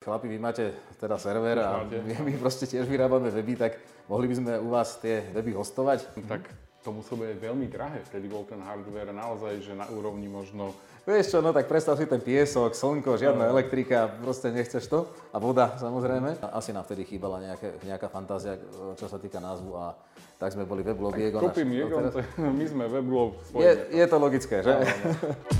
Chlapi, vy máte teda server a my, my proste tiež vyrábame weby, tak mohli by sme u vás tie weby hostovať? Tak to muselo byť veľmi drahé, vtedy bol ten hardware naozaj, že na úrovni možno... Vieš čo, no tak predstav si ten piesok, slnko, žiadna no. elektrika, proste nechceš to. A voda, samozrejme. Asi nám vtedy chýbala nejaké, nejaká fantázia, čo sa týka názvu a tak sme boli weblog Egon. Kúpim Egon, teraz... my sme weblog je, je to logické, že? No, no.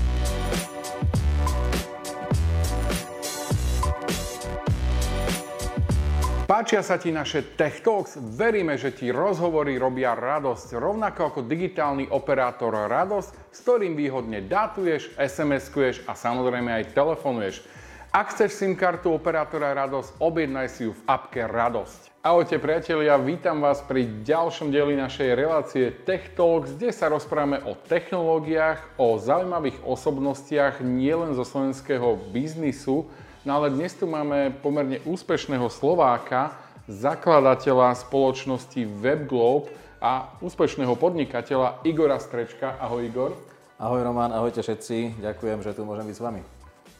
Páčia sa ti naše Tech Talks? Veríme, že ti rozhovory robia radosť, rovnako ako digitálny operátor radosť, s ktorým výhodne dátuješ, SMS-kuješ a samozrejme aj telefonuješ. Ak chceš SIM kartu operátora Radosť, objednaj si ju v appke Radosť. Ahojte priatelia, vítam vás pri ďalšom dieli našej relácie Tech Talks, kde sa rozprávame o technológiách, o zaujímavých osobnostiach nielen zo slovenského biznisu, No ale dnes tu máme pomerne úspešného Slováka, zakladateľa spoločnosti WebGlobe a úspešného podnikateľa Igora Strečka. Ahoj Igor. Ahoj Roman, ahojte všetci. Ďakujem, že tu môžem byť s vami.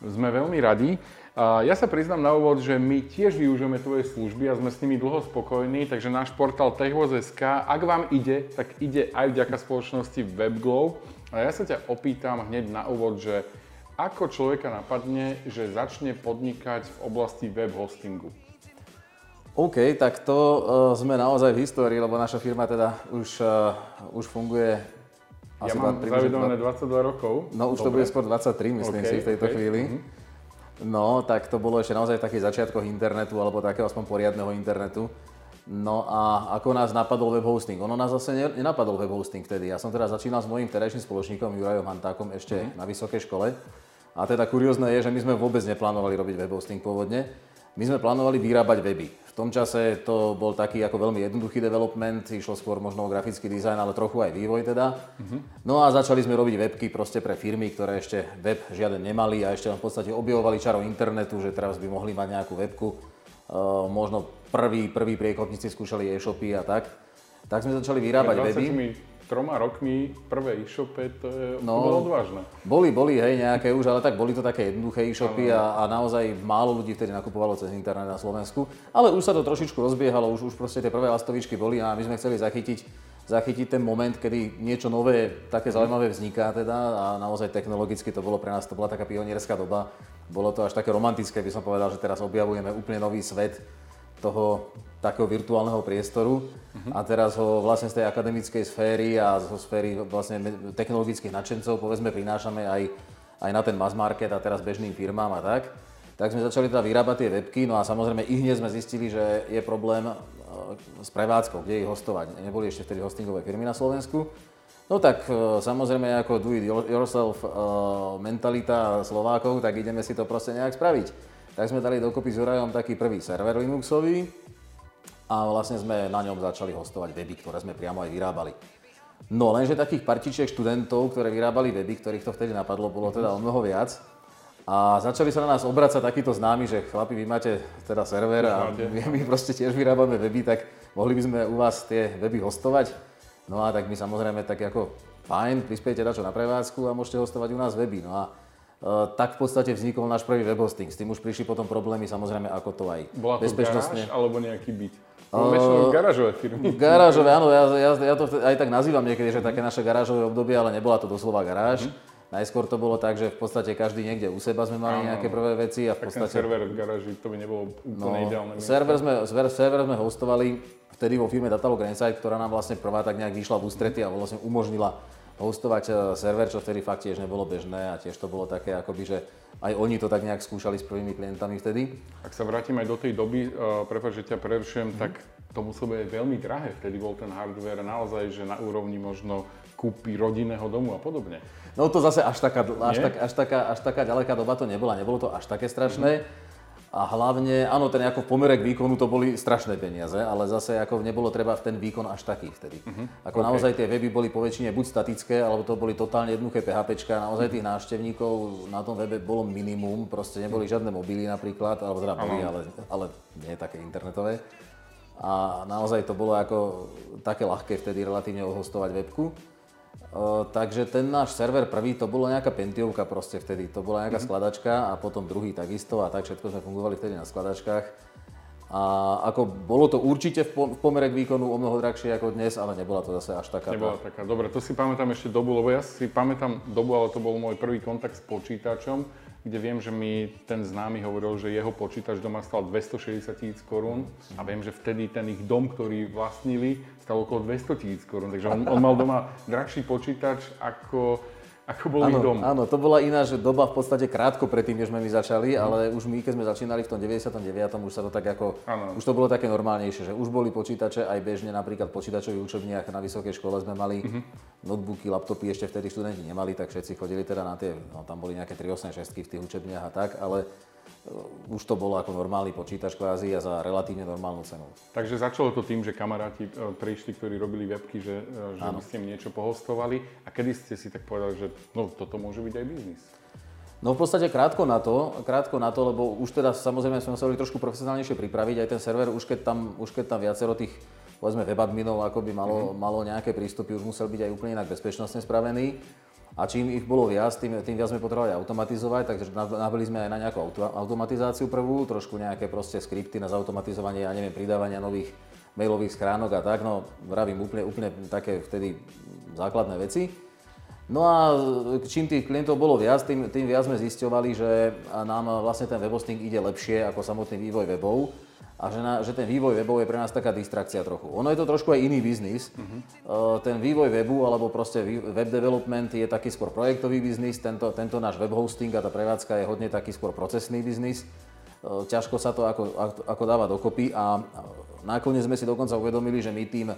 Sme veľmi radi. Ja sa priznám na úvod, že my tiež využijeme tvoje služby a sme s nimi dlho spokojní, takže náš portál techvoz.sk, ak vám ide, tak ide aj vďaka spoločnosti WebGlobe. A ja sa ťa opýtam hneď na úvod, že ako človeka napadne, že začne podnikať v oblasti web hostingu? OK, tak to uh, sme naozaj v histórii, lebo naša firma teda už, uh, už funguje asi ja mám zavedované 22 rokov. No už Dobre. to bude skôr 23, myslím okay, si, v tejto okay. chvíli. Mm-hmm. No, tak to bolo ešte naozaj v takých začiatkoch internetu, alebo takého aspoň poriadneho internetu. No a ako nás napadol web hosting? Ono nás zase nenapadol web hosting vtedy. Ja som teda začínal s mojím terajším spoločníkom Jurajom Hantákom ešte mm-hmm. na vysokej škole. A teda kuriózne je, že my sme vôbec neplánovali robiť web hosting pôvodne. My sme plánovali vyrábať weby. V tom čase to bol taký ako veľmi jednoduchý development, išlo skôr možno o grafický dizajn, ale trochu aj vývoj teda. Uh-huh. No a začali sme robiť webky proste pre firmy, ktoré ešte web žiaden nemali a ešte v podstate objavovali čaro internetu, že teraz by mohli mať nejakú webku. Uh, možno prví, prví priekopníci skúšali e-shopy a tak. Tak sme začali vyrábať weby troma rokmi prvé e-shopy, to, je, no, to bolo odvážne. Boli, boli, hej, nejaké už, ale tak boli to také jednoduché e-shopy a, a naozaj málo ľudí vtedy nakupovalo cez internet na Slovensku. Ale už sa to trošičku rozbiehalo, už, už proste tie prvé lastovičky boli a my sme chceli zachytiť, zachytiť ten moment, kedy niečo nové, také zaujímavé vzniká teda a naozaj technologicky to bolo pre nás, to bola taká pionierská doba. Bolo to až také romantické, by som povedal, že teraz objavujeme úplne nový svet toho takého virtuálneho priestoru uh-huh. a teraz ho vlastne z tej akademickej sféry a zo sféry vlastne technologických nadšencov povedzme prinášame aj, aj na ten mass market a teraz bežným firmám a tak. Tak sme začali teda vyrábať tie webky, no a samozrejme i hneď sme zistili, že je problém e, s prevádzkou, kde ich hostovať. Neboli ešte vtedy hostingové firmy na Slovensku. No tak e, samozrejme ako do it yourself e, mentalita Slovákov, tak ideme si to proste nejak spraviť. Tak sme dali dokopy s Jurajom taký prvý server Linuxový, a vlastne sme na ňom začali hostovať weby, ktoré sme priamo aj vyrábali. No lenže takých partičiek študentov, ktoré vyrábali weby, ktorých to vtedy napadlo, bolo teda o mnoho viac. A začali sa na nás obracať takíto známi, že chlapi, vy máte teda server a my, my proste tiež vyrábame weby, tak mohli by sme u vás tie weby hostovať. No a tak my samozrejme tak ako fajn, prispiejte dačo na prevádzku a môžete hostovať u nás weby. No a tak v podstate vznikol náš prvý web hosting. S tým už prišli potom problémy, samozrejme, ako to aj Bola to garáž alebo nejaký byt? Uh, garážové firmy. Garážové, áno, ja, ja, ja to aj tak nazývam niekedy, že také naše garážové obdobie, ale nebola to doslova garáž. Mm. Najskôr to bolo tak, že v podstate každý niekde u seba sme mali nejaké prvé veci a v podstate... server v garáži, to by nebolo úplne no, ideálne. Server sme, server sme hostovali vtedy vo firme Datalog Insight, ktorá nám vlastne prvá tak nejak vyšla v ústrety a vlastne umožnila hostovať eh, server, čo vtedy fakt tiež nebolo bežné a tiež to bolo také akoby, že aj oni to tak nejak skúšali s prvými klientami vtedy. Ak sa vrátim aj do tej doby, uh, prepáč, že ťa prerušujem, mm. tak to muselo byť veľmi drahé. Vtedy bol ten hardware naozaj, že na úrovni možno kúpy rodinného domu a podobne. No to zase až taká, až, tak, až, taká, až taká ďaleká doba to nebola, nebolo to až také strašné. Mm. A hlavne, áno, ten ako v pomere k výkonu to boli strašné peniaze, ale zase ako nebolo treba v ten výkon až taký vtedy. Uh-huh. Ako okay. naozaj tie weby boli poväčšine buď statické, alebo to boli totálne jednoduché PHP, naozaj tých návštevníkov na tom webe bolo minimum, proste neboli žiadne mobily napríklad, alebo teda boli, ale, ale nie také internetové. A naozaj to bolo ako také ľahké vtedy relatívne ohostovať webku. Uh, takže ten náš server prvý, to bolo nejaká Pentiovka proste vtedy, to bola nejaká mm-hmm. skladačka a potom druhý takisto a tak všetko sme fungovali vtedy na skladačkách. A ako bolo to určite v pomere k výkonu o mnoho drahšie ako dnes, ale nebola to zase až taká. Nebola taká. Dobre, to si pamätám ešte dobu, lebo ja si pamätám dobu, ale to bol môj prvý kontakt s počítačom, kde viem, že mi ten známy hovoril, že jeho počítač doma stal 260 tisíc korún a viem, že vtedy ten ich dom, ktorý vlastnili, stal okolo 200 tisíc korún, takže on, on mal doma drahší počítač ako ako bol áno, ich dom. Áno, to bola iná že doba v podstate krátko predtým, než sme my začali, mm. ale už my, keď sme začínali v tom 99. už sa to tak ako, ano. už to bolo také normálnejšie, že už boli počítače aj bežne, napríklad v počítačových učebniach na vysokej škole sme mali mm-hmm. notebooky, laptopy, ešte vtedy študenti nemali, tak všetci chodili teda na tie, no tam boli nejaké 386 v tých učebniach a tak, ale už to bolo ako normálny počítač kvázi a za relatívne normálnu cenu. Takže začalo to tým, že kamaráti eh, prišli, ktorí robili webky, že, eh, že by ste im niečo pohostovali a kedy ste si tak povedali, že no toto môže byť aj biznis? No v podstate krátko na to, krátko na to, lebo už teda samozrejme sme museli trošku profesionálnejšie pripraviť, aj ten server, už keď tam, už keď tam viacero tých povedzme webadminov ako by malo, mm-hmm. malo nejaké prístupy, už musel byť aj úplne inak bezpečnostne spravený. A čím ich bolo viac, tým, tým viac sme potrebovali automatizovať, takže nabili sme aj na nejakú automatizáciu prvú, trošku nejaké proste skripty na zautomatizovanie, ja neviem, pridávania nových mailových schránok a tak, no vravím úplne, úplne také vtedy základné veci. No a čím tých klientov bolo viac, tým, tým viac sme zisťovali, že nám vlastne ten webhosting ide lepšie ako samotný vývoj webov a že, na, že ten vývoj webov je pre nás taká distrakcia trochu. Ono je to trošku aj iný biznis. Uh-huh. Ten vývoj webu alebo proste web development je taký skôr projektový biznis, tento, tento náš web hosting a tá prevádzka je hodne taký skôr procesný biznis. Uh, ťažko sa to ako, ako dáva dokopy a nakoniec sme si dokonca uvedomili, že my tým,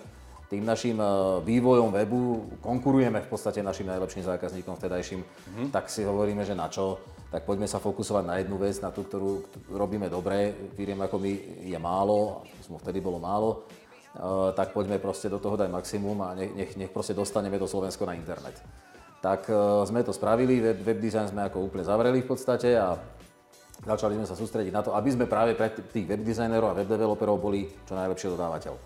tým našim vývojom webu konkurujeme v podstate našim najlepším zákazníkom vtedajším. Uh-huh. Tak si hovoríme, že na čo tak poďme sa fokusovať na jednu vec, na tú, ktorú robíme dobre. Firiem ako my je málo, sme vtedy bolo málo, uh, tak poďme proste do toho dať maximum a nech, nech, proste dostaneme to Slovensko na internet. Tak uh, sme to spravili, web, web design sme ako úplne zavreli v podstate a začali sme sa sústrediť na to, aby sme práve pre tých web designerov a web developerov boli čo najlepšie dodávateľ.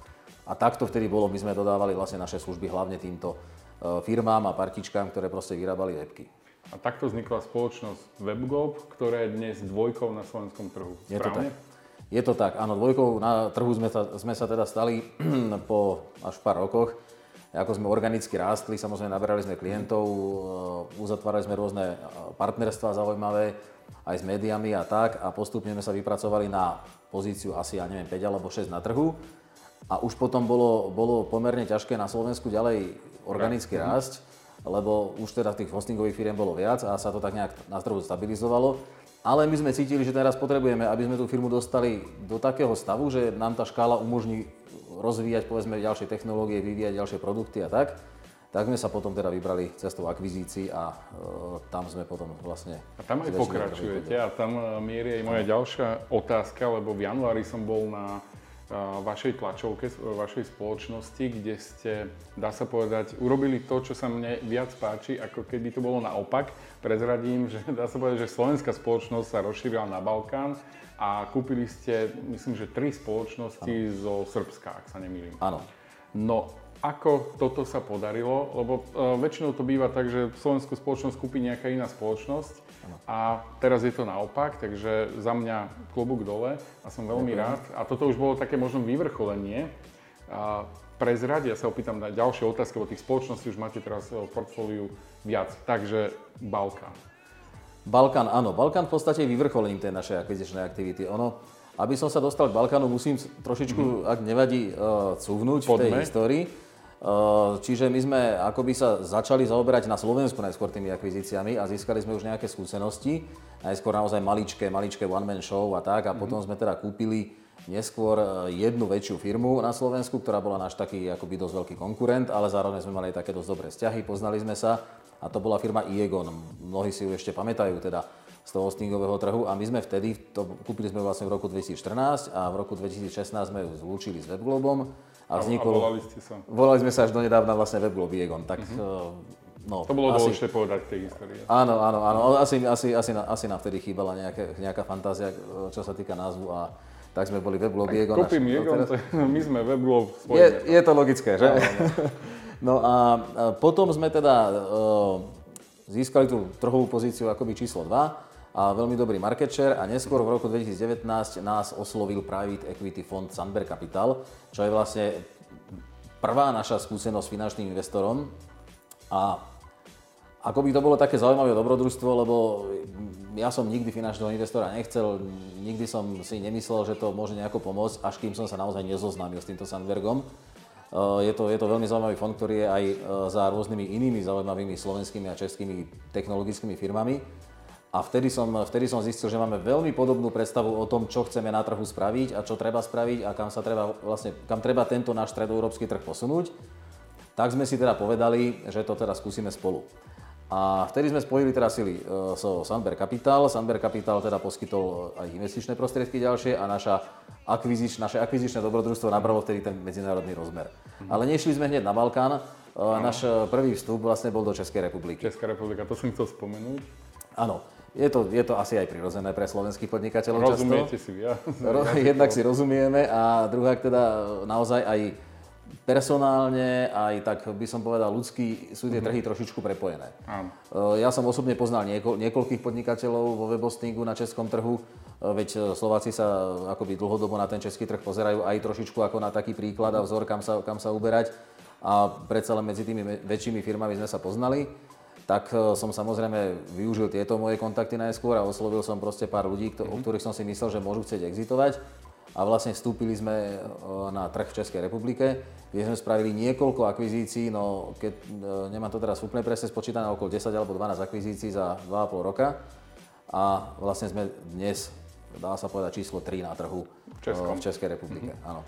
A takto vtedy bolo, my sme dodávali vlastne naše služby hlavne týmto uh, firmám a partičkám, ktoré proste vyrábali webky. A takto vznikla spoločnosť WebGob, ktorá je dnes dvojkou na slovenskom trhu. Je to tak. Je to tak, áno, dvojkou na trhu sme sa, sme sa teda stali po až pár rokoch. Ako sme organicky rástli, samozrejme naberali sme klientov, uh, uzatvárali sme rôzne uh, partnerstva zaujímavé aj s médiami a tak a postupne sme sa vypracovali na pozíciu asi, ja neviem, 5 alebo 6 na trhu. A už potom bolo, bolo pomerne ťažké na Slovensku ďalej organicky rásť lebo už teda tých hostingových firiem bolo viac a sa to tak nejak na trhu stabilizovalo. Ale my sme cítili, že teraz potrebujeme, aby sme tú firmu dostali do takého stavu, že nám tá škála umožní rozvíjať povedzme ďalšie technológie, vyvíjať ďalšie produkty a tak. Tak sme sa potom teda vybrali cestou akvizícií a e, tam sme potom vlastne... A tam aj pokračujete a tam e, mierí aj moja ďalšia otázka, lebo v januári som bol na vašej tlačovke, vašej spoločnosti, kde ste, dá sa povedať, urobili to, čo sa mne viac páči, ako keby to bolo naopak. Prezradím, že dá sa povedať, že slovenská spoločnosť sa rozšírila na Balkán a kúpili ste, myslím, že tri spoločnosti ano. zo Srbska, ak sa nemýlim. Áno. No, ako toto sa podarilo, lebo uh, väčšinou to býva tak, že slovenskú spoločnosť kúpi nejaká iná spoločnosť ano. a teraz je to naopak, takže za mňa klobúk dole a som veľmi Ďakujem. rád. A toto už bolo také možno vyvrcholenie. A prezrať, ja sa opýtam na ďalšie otázky, lebo tých spoločností už máte teraz v portfóliu viac. Takže Balkán. Balkán, áno. Balkán v podstate je vyvrcholením tej našej akvizičnej aktivity. Ono, aby som sa dostal k Balkánu, musím trošičku, mm-hmm. ak nevadí, uh, cúvnuť Poďme. v tej histórii. Uh, čiže my sme akoby sa začali zaoberať na Slovensku najskôr tými akvizíciami a získali sme už nejaké skúsenosti. Najskôr naozaj maličké, maličké one-man show a tak. A mm-hmm. potom sme teda kúpili neskôr e, jednu väčšiu firmu na Slovensku, ktorá bola náš taký akoby dosť veľký konkurent, ale zároveň sme mali aj také dosť dobré vzťahy, poznali sme sa a to bola firma Iegon. Mnohí si ju ešte pamätajú teda z toho hostingového trhu a my sme vtedy, to kúpili sme vlastne v roku 2014 a v roku 2016 sme ju zlúčili s WebGlobom a vznikol... A volali ste sa? Volali sme sa až donedávna vlastne WebGlob Iegon, tak uh-huh. No, to bolo asi, dôležité povedať v tej histórii. Áno, áno, áno. Asi, asi, asi, asi nám vtedy chýbala nejaká, nejaká fantázia, čo sa týka názvu a tak sme boli weblog Diego. Kúpim Diego, teraz... my sme weblog Je, je to logické, že? Áno, áno. No a potom sme teda získali tú trhovú pozíciu akoby číslo 2 a veľmi dobrý market share a neskôr v roku 2019 nás oslovil private equity fond Sandberg Capital, čo je vlastne prvá naša skúsenosť s finančným investorom a ako by to bolo také zaujímavé dobrodružstvo, lebo ja som nikdy finančného investora nechcel, nikdy som si nemyslel, že to môže nejako pomôcť, až kým som sa naozaj nezoznámil s týmto Sandbergom. Eh, je to, je to veľmi zaujímavý fond, ktorý je aj eh, za rôznymi inými zaujímavými slovenskými a českými technologickými firmami. A vtedy som, vtedy som zistil, že máme veľmi podobnú predstavu o tom, čo chceme na trhu spraviť a čo treba spraviť a kam, sa treba, vlastne, kam treba tento náš stredoeurópsky trh posunúť. Tak sme si teda povedali, že to teda skúsime spolu. A vtedy sme spojili teda sily so Sandberg Capital. Sandberg Capital teda poskytol aj investičné prostriedky ďalšie a naša akvizič, naše akvizičné dobrodružstvo nabralo vtedy ten medzinárodný rozmer. Mm. Ale nešli sme hneď na Balkán. Ano. Náš prvý vstup vlastne bol do Českej republiky. Česká republika, to som chcel spomenúť. Áno. Je to, je to asi aj prirodzené pre slovenských podnikateľov Rozumiete často. si via. Jednak si rozumieme a druhá teda naozaj aj personálne, aj tak by som povedal ľudský, sú tie mhm. trhy trošičku prepojené. Áno. E, ja som osobne poznal nieko, niekoľkých podnikateľov vo webostingu na českom trhu, e, veď e, Slováci sa akoby dlhodobo na ten český trh pozerajú aj trošičku ako na taký príklad a vzor, kam sa, kam sa uberať. A predsa len medzi tými väčšími firmami sme sa poznali. Tak som samozrejme využil tieto moje kontakty najskôr a oslovil som proste pár ľudí, o mhm. ktorých som si myslel, že môžu chcieť exitovať a vlastne vstúpili sme na trh v Českej republike, kde sme spravili niekoľko akvizícií, no keď e, nemám to teraz úplne presne spočítané, okolo 10 alebo 12 akvizícií za 2,5 roka a vlastne sme dnes, dá sa povedať, číslo 3 na trhu v Českej republike. Mm-hmm. Áno.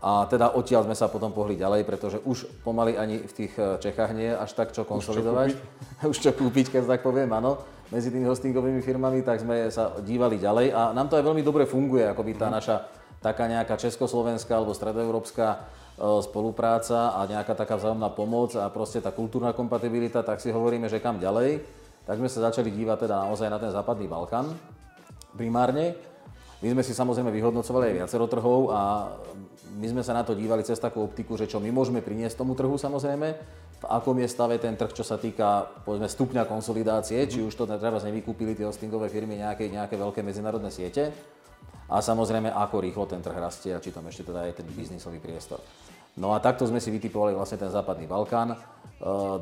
A teda odtiaľ sme sa potom pohli ďalej, pretože už pomaly ani v tých e, Čechách nie je až tak čo konsolidovať. Už čo kúpiť, keď tak poviem, áno. Medzi tými hostingovými firmami, tak sme sa dívali ďalej a nám to aj veľmi dobre funguje, akoby tá mm. naša taká nejaká československá alebo stredoeurópska e, spolupráca a nejaká taká vzájomná pomoc a proste tá kultúrna kompatibilita, tak si hovoríme, že kam ďalej. Tak sme sa začali dívať teda naozaj na ten západný Balkán primárne. My sme si samozrejme vyhodnocovali aj viacero trhov a my sme sa na to dívali cez takú optiku, že čo my môžeme priniesť tomu trhu samozrejme, v akom je stave ten trh, čo sa týka povedzme stupňa konsolidácie, mm-hmm. či už to treba nevykúpili tie hostingové firmy nejaké, nejaké veľké medzinárodné siete a samozrejme ako rýchlo ten trh rastie a či tam ešte teda je ten biznisový priestor. No a takto sme si vytipovali vlastne ten západný Balkán. E,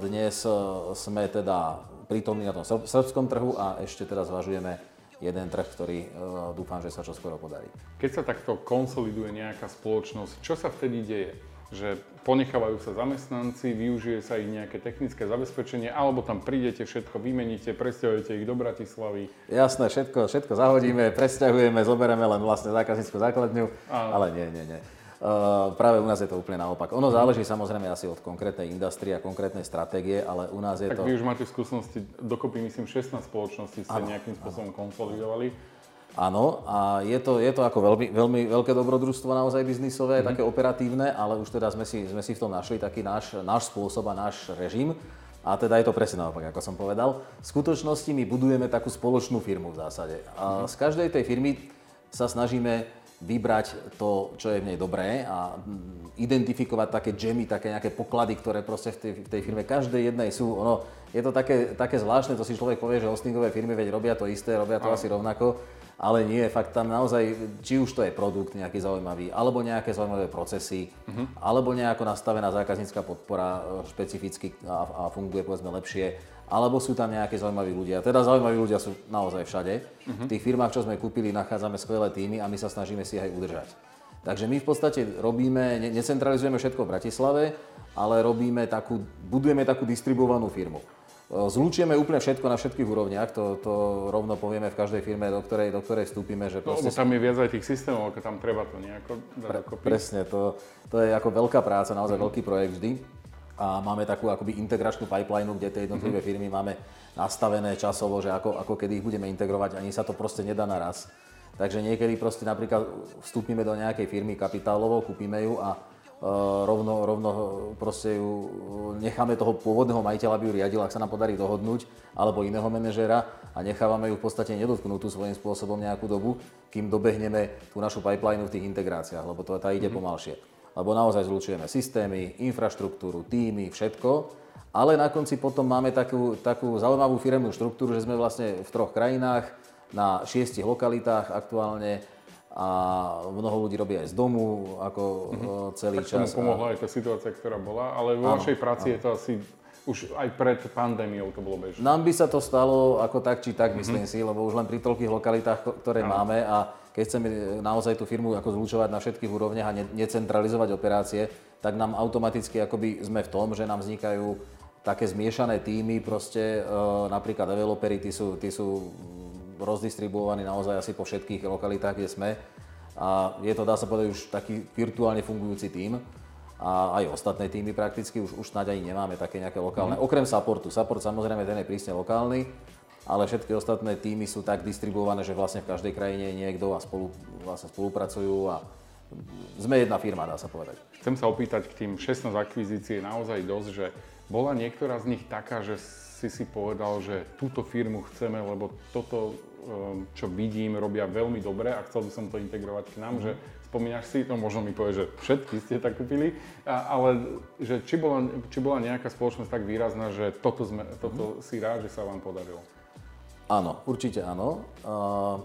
dnes e, sme teda prítomní na tom srbskom trhu a ešte teraz zvažujeme jeden trh, ktorý uh, dúfam, že sa čoskoro podarí. Keď sa takto konsoliduje nejaká spoločnosť, čo sa vtedy deje? Že ponechávajú sa zamestnanci, využije sa ich nejaké technické zabezpečenie, alebo tam prídete, všetko vymeníte, presťahujete ich do Bratislavy? Jasné, všetko, všetko zahodíme, presťahujeme, zoberieme len vlastne zákazníckú základňu, ale nie, nie, nie. Uh, práve u nás je to úplne naopak. Ono záleží samozrejme asi od konkrétnej industrie a konkrétnej stratégie, ale u nás je tak to... Tak vy už máte skúsenosti, dokopy myslím 16 spoločností ste ano, nejakým spôsobom ano. konsolidovali. Áno, a je to, je to ako veľmi, veľmi veľké dobrodružstvo naozaj biznisové, mm-hmm. také operatívne, ale už teda sme si, sme si v tom našli taký náš, náš spôsob a náš režim. A teda je to presne naopak, ako som povedal. V skutočnosti my budujeme takú spoločnú firmu v zásade. A mhm. z každej tej firmy sa snažíme vybrať to, čo je v nej dobré a identifikovať také džemy, také nejaké poklady, ktoré proste v tej, v tej firme každej jednej sú. Ono, je to také, také zvláštne, to si človek povie, že hostingové firmy veď robia to isté, robia to no. asi rovnako, ale nie, fakt tam naozaj, či už to je produkt nejaký zaujímavý, alebo nejaké zaujímavé procesy, uh-huh. alebo nejako nastavená zákaznícka podpora e, špecificky a, a funguje povedzme lepšie, alebo sú tam nejaké zaujímaví ľudia. Teda zaujímaví ľudia sú naozaj všade. Uh-huh. V tých firmách, čo sme kúpili, nachádzame skvelé týmy a my sa snažíme si aj udržať. Takže my v podstate robíme, necentralizujeme všetko v Bratislave, ale robíme takú, budujeme takú distribuovanú firmu. Zlúčime úplne všetko na všetkých úrovniach, to, to rovno povieme v každej firme, do ktorej, do ktorej vstúpime. Že no, tam je viac aj tých systémov, ako tam treba to nejako dať Pre, Presne, to, to je ako veľká práca, naozaj mm. veľký projekt vždy a máme takú akoby integračnú pipeline, kde tie jednotlivé mhm. firmy máme nastavené časovo, že ako, ako kedy ich budeme integrovať, ani sa to proste nedá naraz. Takže niekedy proste napríklad vstúpime do nejakej firmy kapitálovo, kúpime ju a uh, rovno, rovno proste ju necháme toho pôvodného majiteľa, aby ju riadil, ak sa nám podarí dohodnúť, alebo iného manažéra a nechávame ju v podstate nedotknutú svojím spôsobom nejakú dobu, kým dobehneme tú našu pipeline v tých integráciách, lebo to tá ide mm-hmm. pomalšie. Lebo naozaj zlučujeme systémy, infraštruktúru, týmy, všetko. Ale na konci potom máme takú, takú zaujímavú firemnú štruktúru, že sme vlastne v troch krajinách, na šiestich lokalitách aktuálne a mnoho ľudí robí aj z domu, ako mm-hmm. celý tak čas. Tak pomohla aj tá situácia, ktorá bola, ale vo vašej práci áno. je to asi už aj pred pandémiou to bolo bežné. Nám by sa to stalo ako tak či tak, myslím mm-hmm. si, lebo už len pri toľkých lokalitách, ktoré áno. máme a keď chceme naozaj tú firmu ako zlučovať na všetkých úrovniach a ne- necentralizovať operácie, tak nám automaticky akoby sme v tom, že nám vznikajú také zmiešané týmy, proste e, napríklad developery, tí sú, tí sú rozdistribuovaní naozaj asi po všetkých lokalitách, kde sme. A je to, dá sa povedať, už taký virtuálne fungujúci tím. A aj ostatné týmy prakticky už, už snáď ani nemáme také nejaké lokálne. Mm. Okrem supportu. Support samozrejme ten je prísne lokálny, ale všetky ostatné týmy sú tak distribuované, že vlastne v každej krajine je niekto a spolu, vlastne spolupracujú a sme jedna firma, dá sa povedať. Chcem sa opýtať k tým 16 akvizícií je naozaj dosť, že bola niektorá z nich taká, že si si povedal, že túto firmu chceme, lebo toto, um, čo vidím, robia veľmi dobre a chcel by som to integrovať k nám, mm. že spomínaš si, no možno mi povie, že všetky ste tak kúpili, ale že či bola, či bola nejaká spoločnosť tak výrazná, že toto, sme, toto mm. si rád, že sa vám podarilo. Áno, určite áno. Uh,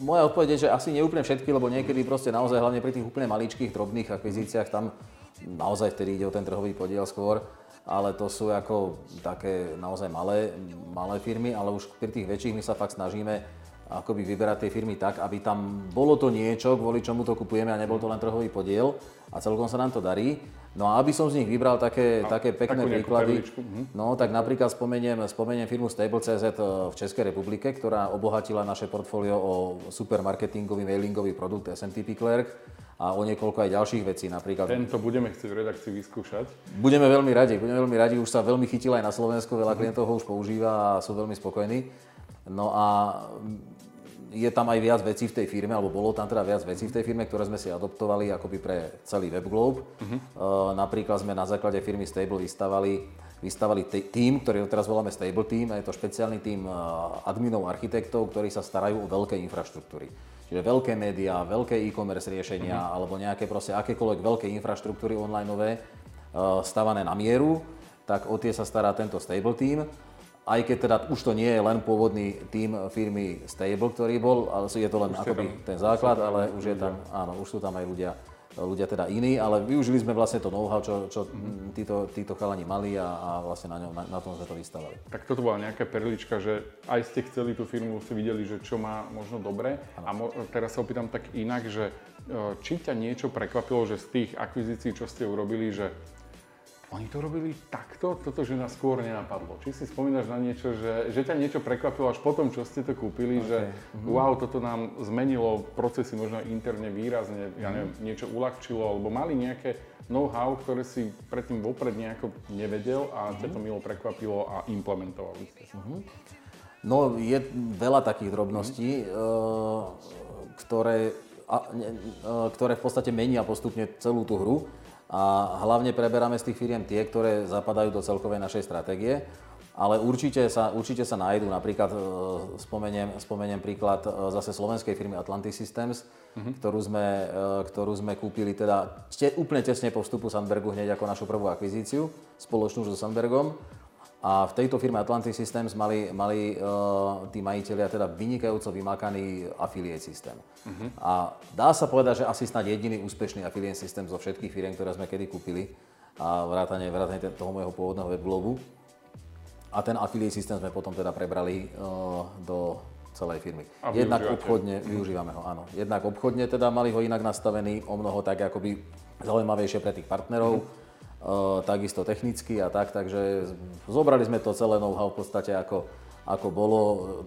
moja odpoveď je, že asi neúplne všetky, lebo niekedy proste naozaj, hlavne pri tých úplne maličkých, drobných akvizíciách, tam naozaj vtedy ide o ten trhový podiel skôr, ale to sú ako také naozaj malé, malé firmy, ale už pri tých väčších my sa fakt snažíme akoby vyberať tie firmy tak, aby tam bolo to niečo, kvôli čomu to kupujeme a nebol to len trhový podiel a celkom sa nám to darí. No a aby som z nich vybral také, a, také pekné príklady, mhm. no tak napríklad spomeniem, spomeniem firmu Stable.cz eh, v Českej republike, ktorá obohatila naše portfólio o supermarketingový mailingový produkt SMTP Clerk a o niekoľko aj ďalších vecí. Napríklad... Tento budeme chcieť v redakcii vyskúšať. Budeme veľmi radi, budeme veľmi radi, už sa veľmi chytil aj na Slovensku, veľa mhm. klientov ho už používa a sú veľmi spokojní. No a je tam aj viac vecí v tej firme, alebo bolo tam teda viac vecí v tej firme, ktoré sme si adoptovali akoby pre celý WebGlobe. Uh-huh. Uh, napríklad sme na základe firmy Stable vystavali, vystavali tým, ktorý teraz voláme Stable Team, a je to špeciálny tým uh, adminov, architektov, ktorí sa starajú o veľké infraštruktúry. Čiže veľké médiá, veľké e-commerce riešenia, uh-huh. alebo nejaké proste akékoľvek veľké infraštruktúry onlineové uh, stavané na mieru, tak o tie sa stará tento Stable Team aj keď teda už to nie je len pôvodný tým firmy Stable, ktorý bol, ale je to len akoby tam, ten základ, ale už je tam, áno, už sú tam aj ľudia, ľudia teda iní, ale využili sme vlastne to know-how, čo, čo mm-hmm. títo, títo chalani mali a, a vlastne na, ňom, na, na tom sme to vystavali. Tak toto bola nejaká perlička, že aj ste chceli tú firmu, ste videli, že čo má možno dobre. Ano. A mo- teraz sa opýtam tak inak, že e, či ťa niečo prekvapilo, že z tých akvizícií, čo ste urobili, že oni to robili takto, toto, že nás skôr nenapadlo. Či si spomínaš na niečo, že, že ťa niečo prekvapilo až potom, čo ste to kúpili, okay. že mm-hmm. wow, toto nám zmenilo procesy možno interne výrazne, ja mhm. neviem, niečo uľahčilo, alebo mali nejaké know-how, ktoré si predtým vopred nejako nevedel a mm-hmm. ťa to mhm. milo prekvapilo a implementovali ste. Mm-hmm. No, je veľa takých drobností, mm-hmm. ktoré, a, e, ktoré v podstate menia postupne celú tú hru a hlavne preberáme z tých firiem tie, ktoré zapadajú do celkovej našej stratégie. Ale určite sa, určite sa nájdú, napríklad e, spomeniem, spomeniem príklad e, zase slovenskej firmy Atlantic Systems, uh-huh. ktorú, sme, e, ktorú sme kúpili teda te, úplne tesne po vstupu Sandbergu hneď ako našu prvú akvizíciu, spoločnú so Sandbergom. A v tejto firme Atlantic Systems mali, mali uh, tí majiteľia teda vynikajúco vymakaný affiliate systém. Uh-huh. A dá sa povedať, že asi snad jediný úspešný affiliate systém zo všetkých firiem, ktoré sme kedy kúpili a vrátane, vrátane toho môjho pôvodného webglobu. A ten affiliate systém sme potom teda prebrali uh, do celej firmy. A Jednak obchodne, uh-huh. využívame ho, áno. Jednak obchodne teda mali ho inak nastavený, o mnoho tak akoby zaujímavejšie pre tých partnerov. Uh-huh takisto technicky a tak, takže zobrali sme to celé know-how v podstate ako, ako bolo,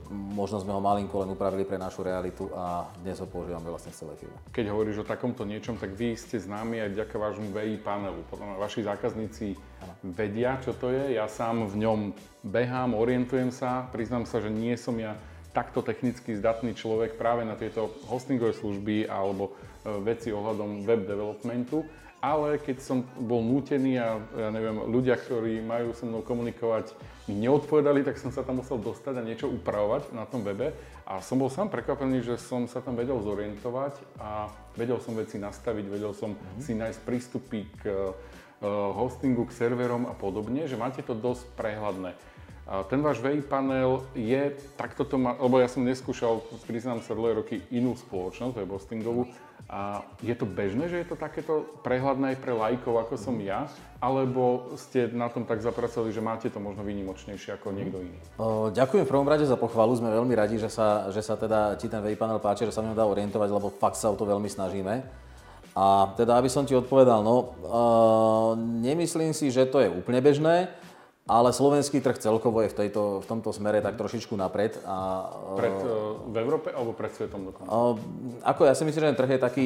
možno sme ho malinko len upravili pre našu realitu a dnes ho používame vlastne v celej firme. Keď hovoríš o takomto niečom, tak vy ste známi aj vďaka vášmu VI panelu. Potom vaši zákazníci ano. vedia, čo to je. Ja sám v ňom behám, orientujem sa. Priznám sa, že nie som ja takto technicky zdatný človek práve na tieto hostingové služby alebo e, veci ohľadom web developmentu ale keď som bol nútený a ja neviem, ľudia, ktorí majú so mnou komunikovať, mi neodpovedali, tak som sa tam musel dostať a niečo upravovať na tom webe. A som bol sám prekvapený, že som sa tam vedel zorientovať a vedel som veci nastaviť, vedel som mm-hmm. si nájsť prístupy k hostingu, k serverom a podobne, že máte to dosť prehľadné. Ten váš VI panel je, takto to má, lebo ja som neskúšal, priznám sa, dlhé roky inú spoločnosť, web hostingovú, a je to bežné, že je to takéto prehľadné aj pre lajkov, ako som ja, alebo ste na tom tak zapracovali, že máte to možno výnimočnejšie ako niekto iný? Ďakujem v prvom rade za pochvalu, sme veľmi radi, že sa, že sa teda ti ten VI panel páči, že sa mi dá orientovať, lebo fakt sa o to veľmi snažíme. A teda, aby som ti odpovedal, no, uh, nemyslím si, že to je úplne bežné, ale slovenský trh celkovo je v, tejto, v tomto smere tak trošičku napred. A, pred, uh, v Európe alebo pred svetom dokonca? Uh, ako ja si myslím, že ten trh je taký,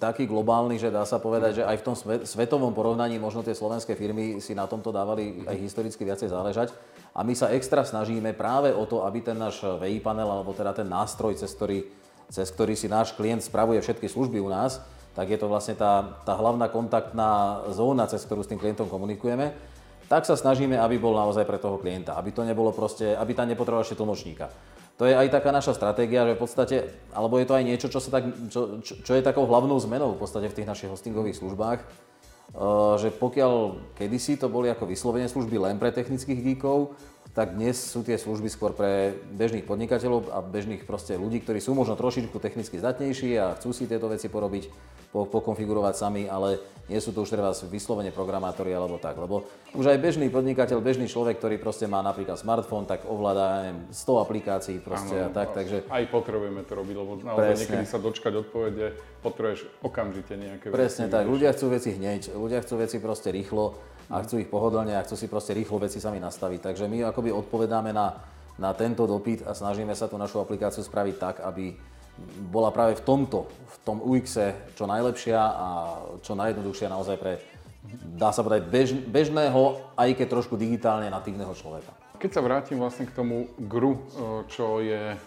taký globálny, že dá sa povedať, že aj v tom svetovom porovnaní možno tie slovenské firmy si na tomto dávali aj historicky viacej záležať. A my sa extra snažíme práve o to, aby ten náš VI panel, alebo teda ten nástroj, cez ktorý, cez ktorý si náš klient spravuje všetky služby u nás, tak je to vlastne tá, tá hlavná kontaktná zóna, cez ktorú s tým klientom komunikujeme tak sa snažíme, aby bol naozaj pre toho klienta, aby to nebolo proste, aby tam nepotreboval ešte tlmočníka. To je aj taká naša stratégia, že v podstate, alebo je to aj niečo, čo, sa tak, čo, čo, čo je takou hlavnou zmenou v podstate v tých našich hostingových službách, uh, že pokiaľ kedysi to boli ako vyslovene služby len pre technických geekov, tak dnes sú tie služby skôr pre bežných podnikateľov a bežných proste ľudí, ktorí sú možno trošičku technicky zdatnejší a chcú si tieto veci porobiť, pokonfigurovať sami, ale nie sú to už treba vyslovene programátori alebo tak, lebo už aj bežný podnikateľ, bežný človek, ktorý proste má napríklad smartfón, tak ovláda neviem, 100 aplikácií proste ano, a tak, takže... Aj potrebujeme to robiť, lebo naozaj niekedy sa dočkať odpovede, potrebuješ okamžite nejaké Presne veci. tak, ľudia chcú veci hneď, ľudia chcú veci proste rýchlo a chcú ich pohodlne a chcú si proste rýchlo veci sami nastaviť. Takže my akoby odpovedáme na, na tento dopyt a snažíme sa tú našu aplikáciu spraviť tak, aby bola práve v tomto, v tom UX čo najlepšia a čo najjednoduchšia naozaj pre, dá sa povedať, bež, bežného, aj keď trošku digitálne natívneho človeka. Keď sa vrátim vlastne k tomu GRU, čo je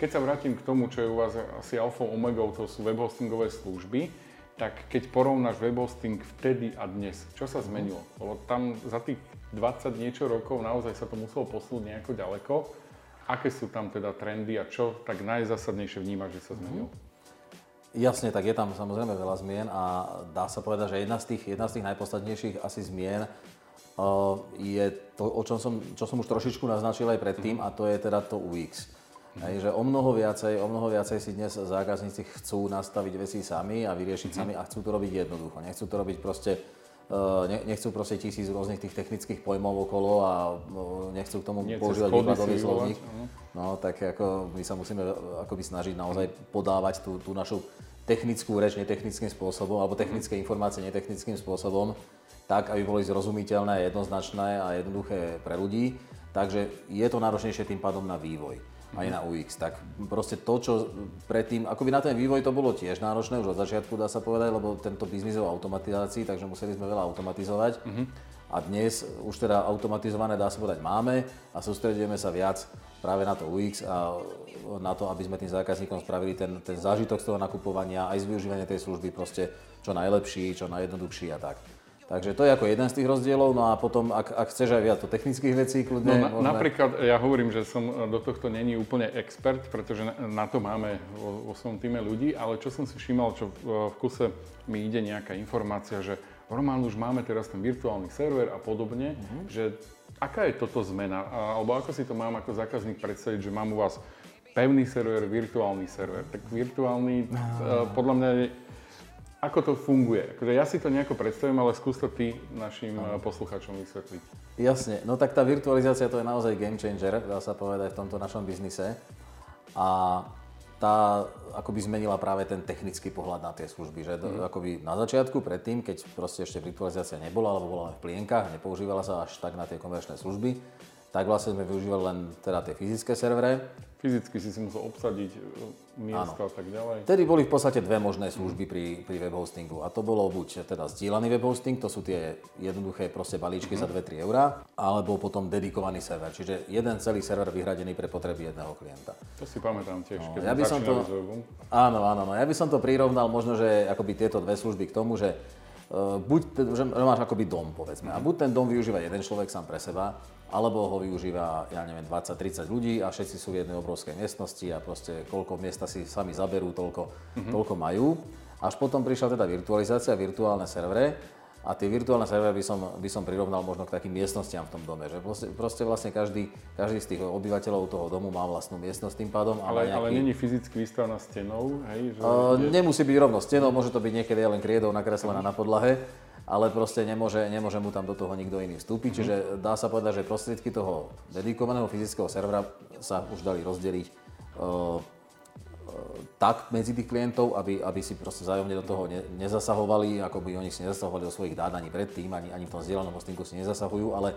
keď sa vrátim k tomu, čo je u vás asi alfa omegou, to sú web hostingové služby, tak keď porovnáš webhosting vtedy a dnes, čo sa zmenilo? Lebo tam za tých 20 niečo rokov naozaj sa to muselo posunúť nejako ďaleko. Aké sú tam teda trendy a čo tak najzásadnejšie vnímaš, že sa zmenilo? Jasne, tak je tam samozrejme veľa zmien a dá sa povedať, že jedna z tých, jedna z tých najpodstatnejších asi zmien uh, je to, o čom som, čo som už trošičku naznačil aj predtým, mm. a to je teda to UX. Hej, že o mnoho viacej, o mnoho viacej si dnes zákazníci chcú nastaviť veci sami a vyriešiť mm-hmm. sami a chcú to robiť jednoducho. Nechcú to robiť proste nechcú proste tisíc rôznych tých technických pojmov okolo a e, nechcú k tomu Nie, používať výkladový slovník. No tak ako my sa musíme akoby snažiť naozaj podávať tú, tú našu technickú reč netechnickým spôsobom alebo technické mhm. informácie netechnickým spôsobom tak, aby boli zrozumiteľné, jednoznačné a jednoduché pre ľudí. Takže je to náročnejšie tým pádom na vývoj aj na UX. Tak proste to, čo predtým, akoby na ten vývoj to bolo tiež náročné už od začiatku, dá sa povedať, lebo tento biznis je o automatizácii, takže museli sme veľa automatizovať. Mm-hmm. A dnes už teda automatizované, dá sa povedať, máme a sústredujeme sa viac práve na to UX a na to, aby sme tým zákazníkom spravili ten, ten zážitok z toho nakupovania, aj z využívania tej služby proste čo najlepší, čo najjednoduchší a tak. Takže to je ako jeden z tých rozdielov, no a potom, ak, ak chceš aj viac do technických vecí, kľudne... No, na, môžeme... Napríklad, ja hovorím, že som do tohto není úplne expert, pretože na, na to máme vo, vo svojom týme ľudí, ale čo som si všímal, čo v, v kuse mi ide nejaká informácia, že Román, už máme teraz ten virtuálny server a podobne, uh-huh. že aká je toto zmena? Alebo ako si to mám ako zákazník predstaviť, že mám u vás pevný server, virtuálny server. Tak virtuálny, no. podľa mňa ako to funguje? Akože ja si to nejako predstavím, ale skús to ty našim Aha. poslucháčom vysvetliť. Jasne, no tak tá virtualizácia to je naozaj game changer, dá sa povedať, v tomto našom biznise. A tá akoby zmenila práve ten technický pohľad na tie služby. Že mm. akoby na začiatku, predtým, keď proste ešte virtualizácia nebola, alebo bola len v plienkach, nepoužívala sa až tak na tie komerčné služby, tak vlastne sme využívali len teda tie fyzické servery. Fyzicky si si musel obsadiť e, miesta a tak ďalej. Vtedy boli v podstate dve možné služby pri, pri webhostingu. A to bolo buď teda zdieľaný webhosting, to sú tie jednoduché proste balíčky mm-hmm. za 2-3 eurá, alebo potom dedikovaný server. Čiže jeden celý server vyhradený pre potreby jedného klienta. To si pamätám tiež, no, keď ja by som to, Áno, áno, no. Ja by som to prirovnal možno, že akoby tieto dve služby k tomu, že buď, že máš akoby dom, povedzme. A buď ten dom využíva jeden človek sám pre seba, alebo ho využíva, ja neviem, 20-30 ľudí a všetci sú v jednej obrovskej miestnosti a proste koľko miesta si sami zaberú, toľko, mm-hmm. toľko majú. Až potom prišla teda virtualizácia, virtuálne servery a tie virtuálne servery by som, by som prirovnal možno k takým miestnostiam v tom dome, že proste, proste vlastne každý, každý z tých obyvateľov toho domu má vlastnú miestnosť tým pádom. Ale, nejaký... ale není fyzicky vystavená stenou, hej? Že uh, je... Nemusí byť rovno stenou, môže to byť niekedy len kriedou nakreslená uh-huh. na podlahe ale proste nemôže, nemôže mu tam do toho nikto iný vstúpiť. Čiže dá sa povedať, že prostriedky toho dedikovaného fyzického servera sa už dali rozdeliť uh, tak medzi tých klientov, aby, aby si proste zájomne do toho ne, nezasahovali, ako by oni si nezasahovali do svojich dát ani predtým, ani, ani v tom zdieľanom hostingu si nezasahujú, ale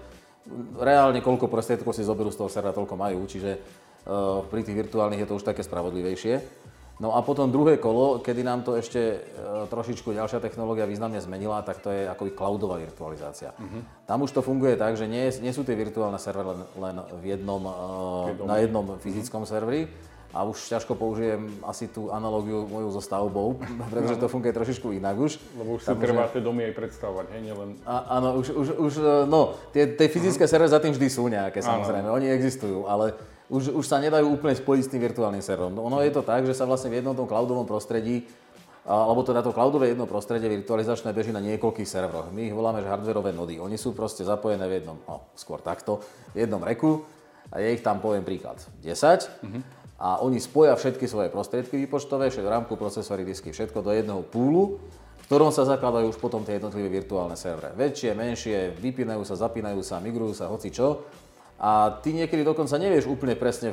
reálne koľko prostriedkov si zoberú z toho servera, toľko majú, čiže uh, pri tých virtuálnych je to už také spravodlivejšie. No a potom druhé kolo, kedy nám to ešte e, trošičku ďalšia technológia významne zmenila, tak to je ako cloudová virtualizácia. Uh-huh. Tam už to funguje tak, že nie, nie sú tie virtuálne servery len, len v jednom, uh, na jednom fyzickom uh-huh. serveri, a už ťažko použijem asi tú analógiu moju so stavbou, pretože to funguje trošičku inak už. Lebo už si treba tie domy aj predstavovať, hej, nielen... A, áno, už, už, už, e, no, tie, tie fyzické uh-huh. servery za tým vždy sú nejaké, samozrejme, áno. oni existujú, ale už, už sa nedajú úplne spojiť s tým virtuálnym serverom. No, ono je to tak, že sa vlastne v jednom tom cloudovom prostredí alebo teda to cloudové jedno prostredie virtualizačné beží na niekoľkých serveroch. My ich voláme, že hardwareové nody. Oni sú proste zapojené v jednom, no skôr takto, v jednom reku a je ich tam, poviem príklad, 10. Mm-hmm. A oni spoja všetky svoje prostriedky výpočtové, všetko, rámku, procesory, disky, všetko do jedného púlu, v ktorom sa zakladajú už potom tie jednotlivé virtuálne servery. Väčšie, menšie, vypínajú sa, zapínajú sa, migrujú sa, hoci čo a ty niekedy dokonca nevieš úplne presne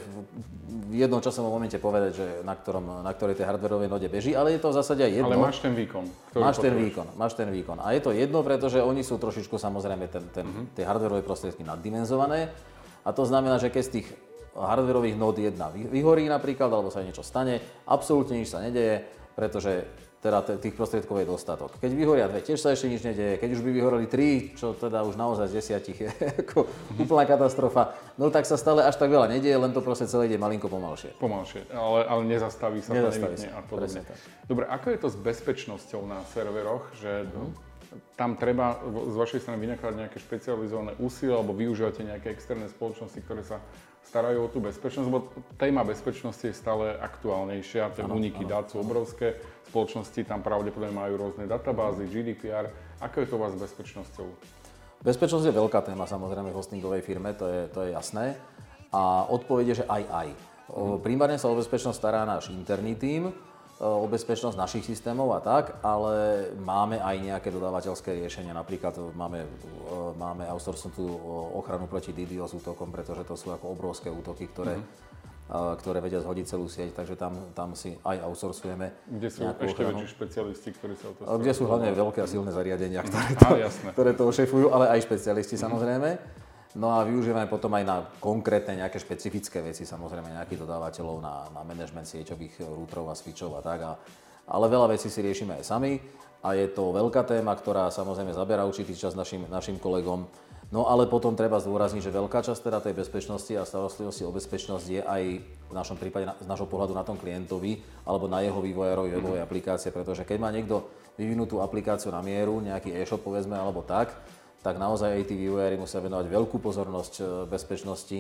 v jednom časovom momente povedať, že na, ktorom, na ktorej tej hardwareovej node beží, ale je to v zásade aj jedno. Ale máš ten výkon. Máš ten výkon, máš ten výkon. A je to jedno, pretože oni sú trošičku samozrejme ten, ten, uh-huh. tie hardwareové prostriedky naddimenzované. A to znamená, že keď z tých hardwareových nód jedna vyhorí napríklad, alebo sa niečo stane, absolútne nič sa nedeje, pretože teda tých prostriedkov je dostatok. Keď vyhoria dve, tiež sa ešte nič nedeje. Keď už by vyhoreli tri, čo teda už naozaj z desiatich je ako úplná katastrofa, no tak sa stále až tak veľa nedieje, len to proste celé ide malinko pomalšie. Pomalšie, ale, ale nezastaví sa, nezastaví to, sa. a podobne. Dobre, ako je to s bezpečnosťou na serveroch, že mm tam treba z vašej strany vynakladať nejaké špecializované úsilie alebo využívate nejaké externé spoločnosti, ktoré sa starajú o tú bezpečnosť, lebo téma bezpečnosti je stále aktuálnejšia, tie úniky dát sú obrovské, spoločnosti tam pravdepodobne majú rôzne databázy, GDPR. Ako je to u vás s bezpečnosťou? Bezpečnosť je veľká téma samozrejme v hostingovej firme, to je, to je jasné. A odpoveď je, že aj aj. Mm. Primárne sa o bezpečnosť stará náš interný tím, o bezpečnosť našich systémov a tak, ale máme aj nejaké dodávateľské riešenia. Napríklad máme, máme outsourcenú ochranu proti DDoS útokom, pretože to sú ako obrovské útoky, ktoré, mm-hmm. ktoré vedia zhodiť celú sieť, takže tam, tam si aj outsourcujeme. Kde sú ešte väčší špecialisti, ktorí sa o to Kde sú hlavne veľké a silné zariadenia, ktoré to, ktoré to ošefujú, ale aj špecialisti samozrejme. No a využívame potom aj na konkrétne nejaké špecifické veci, samozrejme nejakých dodávateľov na, na management sieťových rútrov a switchov a tak. A, ale veľa vecí si riešime aj sami a je to veľká téma, ktorá samozrejme zabera určitý čas našim, našim kolegom. No ale potom treba zdôrazniť, že veľká časť teda tej bezpečnosti a starostlivosti o bezpečnosť je aj v našom prípade z nášho pohľadu na tom klientovi alebo na jeho vývojárovi webovej aplikácie, pretože keď má niekto vyvinutú aplikáciu na mieru, nejaký e-shop povedzme alebo tak, tak naozaj aj tí vývojári musia venovať veľkú pozornosť e, bezpečnosti,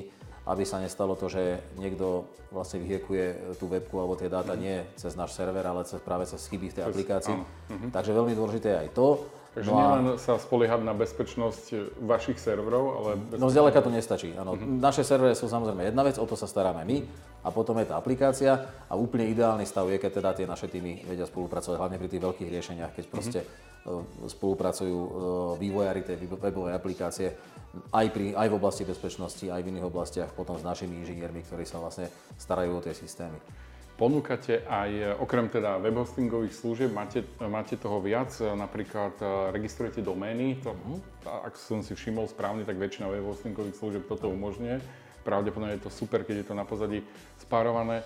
aby sa nestalo to, že niekto vlastne vyhiekuje tú webku alebo tie dáta mm. nie cez náš server, ale cez, práve cez chyby v tej aplikácii. Mm-hmm. Takže veľmi dôležité je aj to. Takže no nielen sa spoliehať na bezpečnosť vašich serverov, ale... Bezpečnosť... No zďaleka to nestačí. Ano, mm-hmm. Naše servery sú samozrejme jedna vec, o to sa staráme my a potom je tá aplikácia a úplne ideálny stav je, keď teda tie naše týmy vedia spolupracovať, hlavne pri tých veľkých riešeniach, keď proste mm-hmm. spolupracujú e, vývojári tej webovej aplikácie aj, pri, aj v oblasti bezpečnosti, aj v iných oblastiach, potom s našimi inžiniermi, ktorí sa vlastne starajú o tie systémy. Ponúkate aj, okrem teda web hostingových služieb, máte, máte toho viac, napríklad e, registrujete domény, to, mm. ak som si všimol správne, tak väčšina web hostingových služieb toto umožňuje. Pravdepodobne je to super, keď je to na pozadí spárované.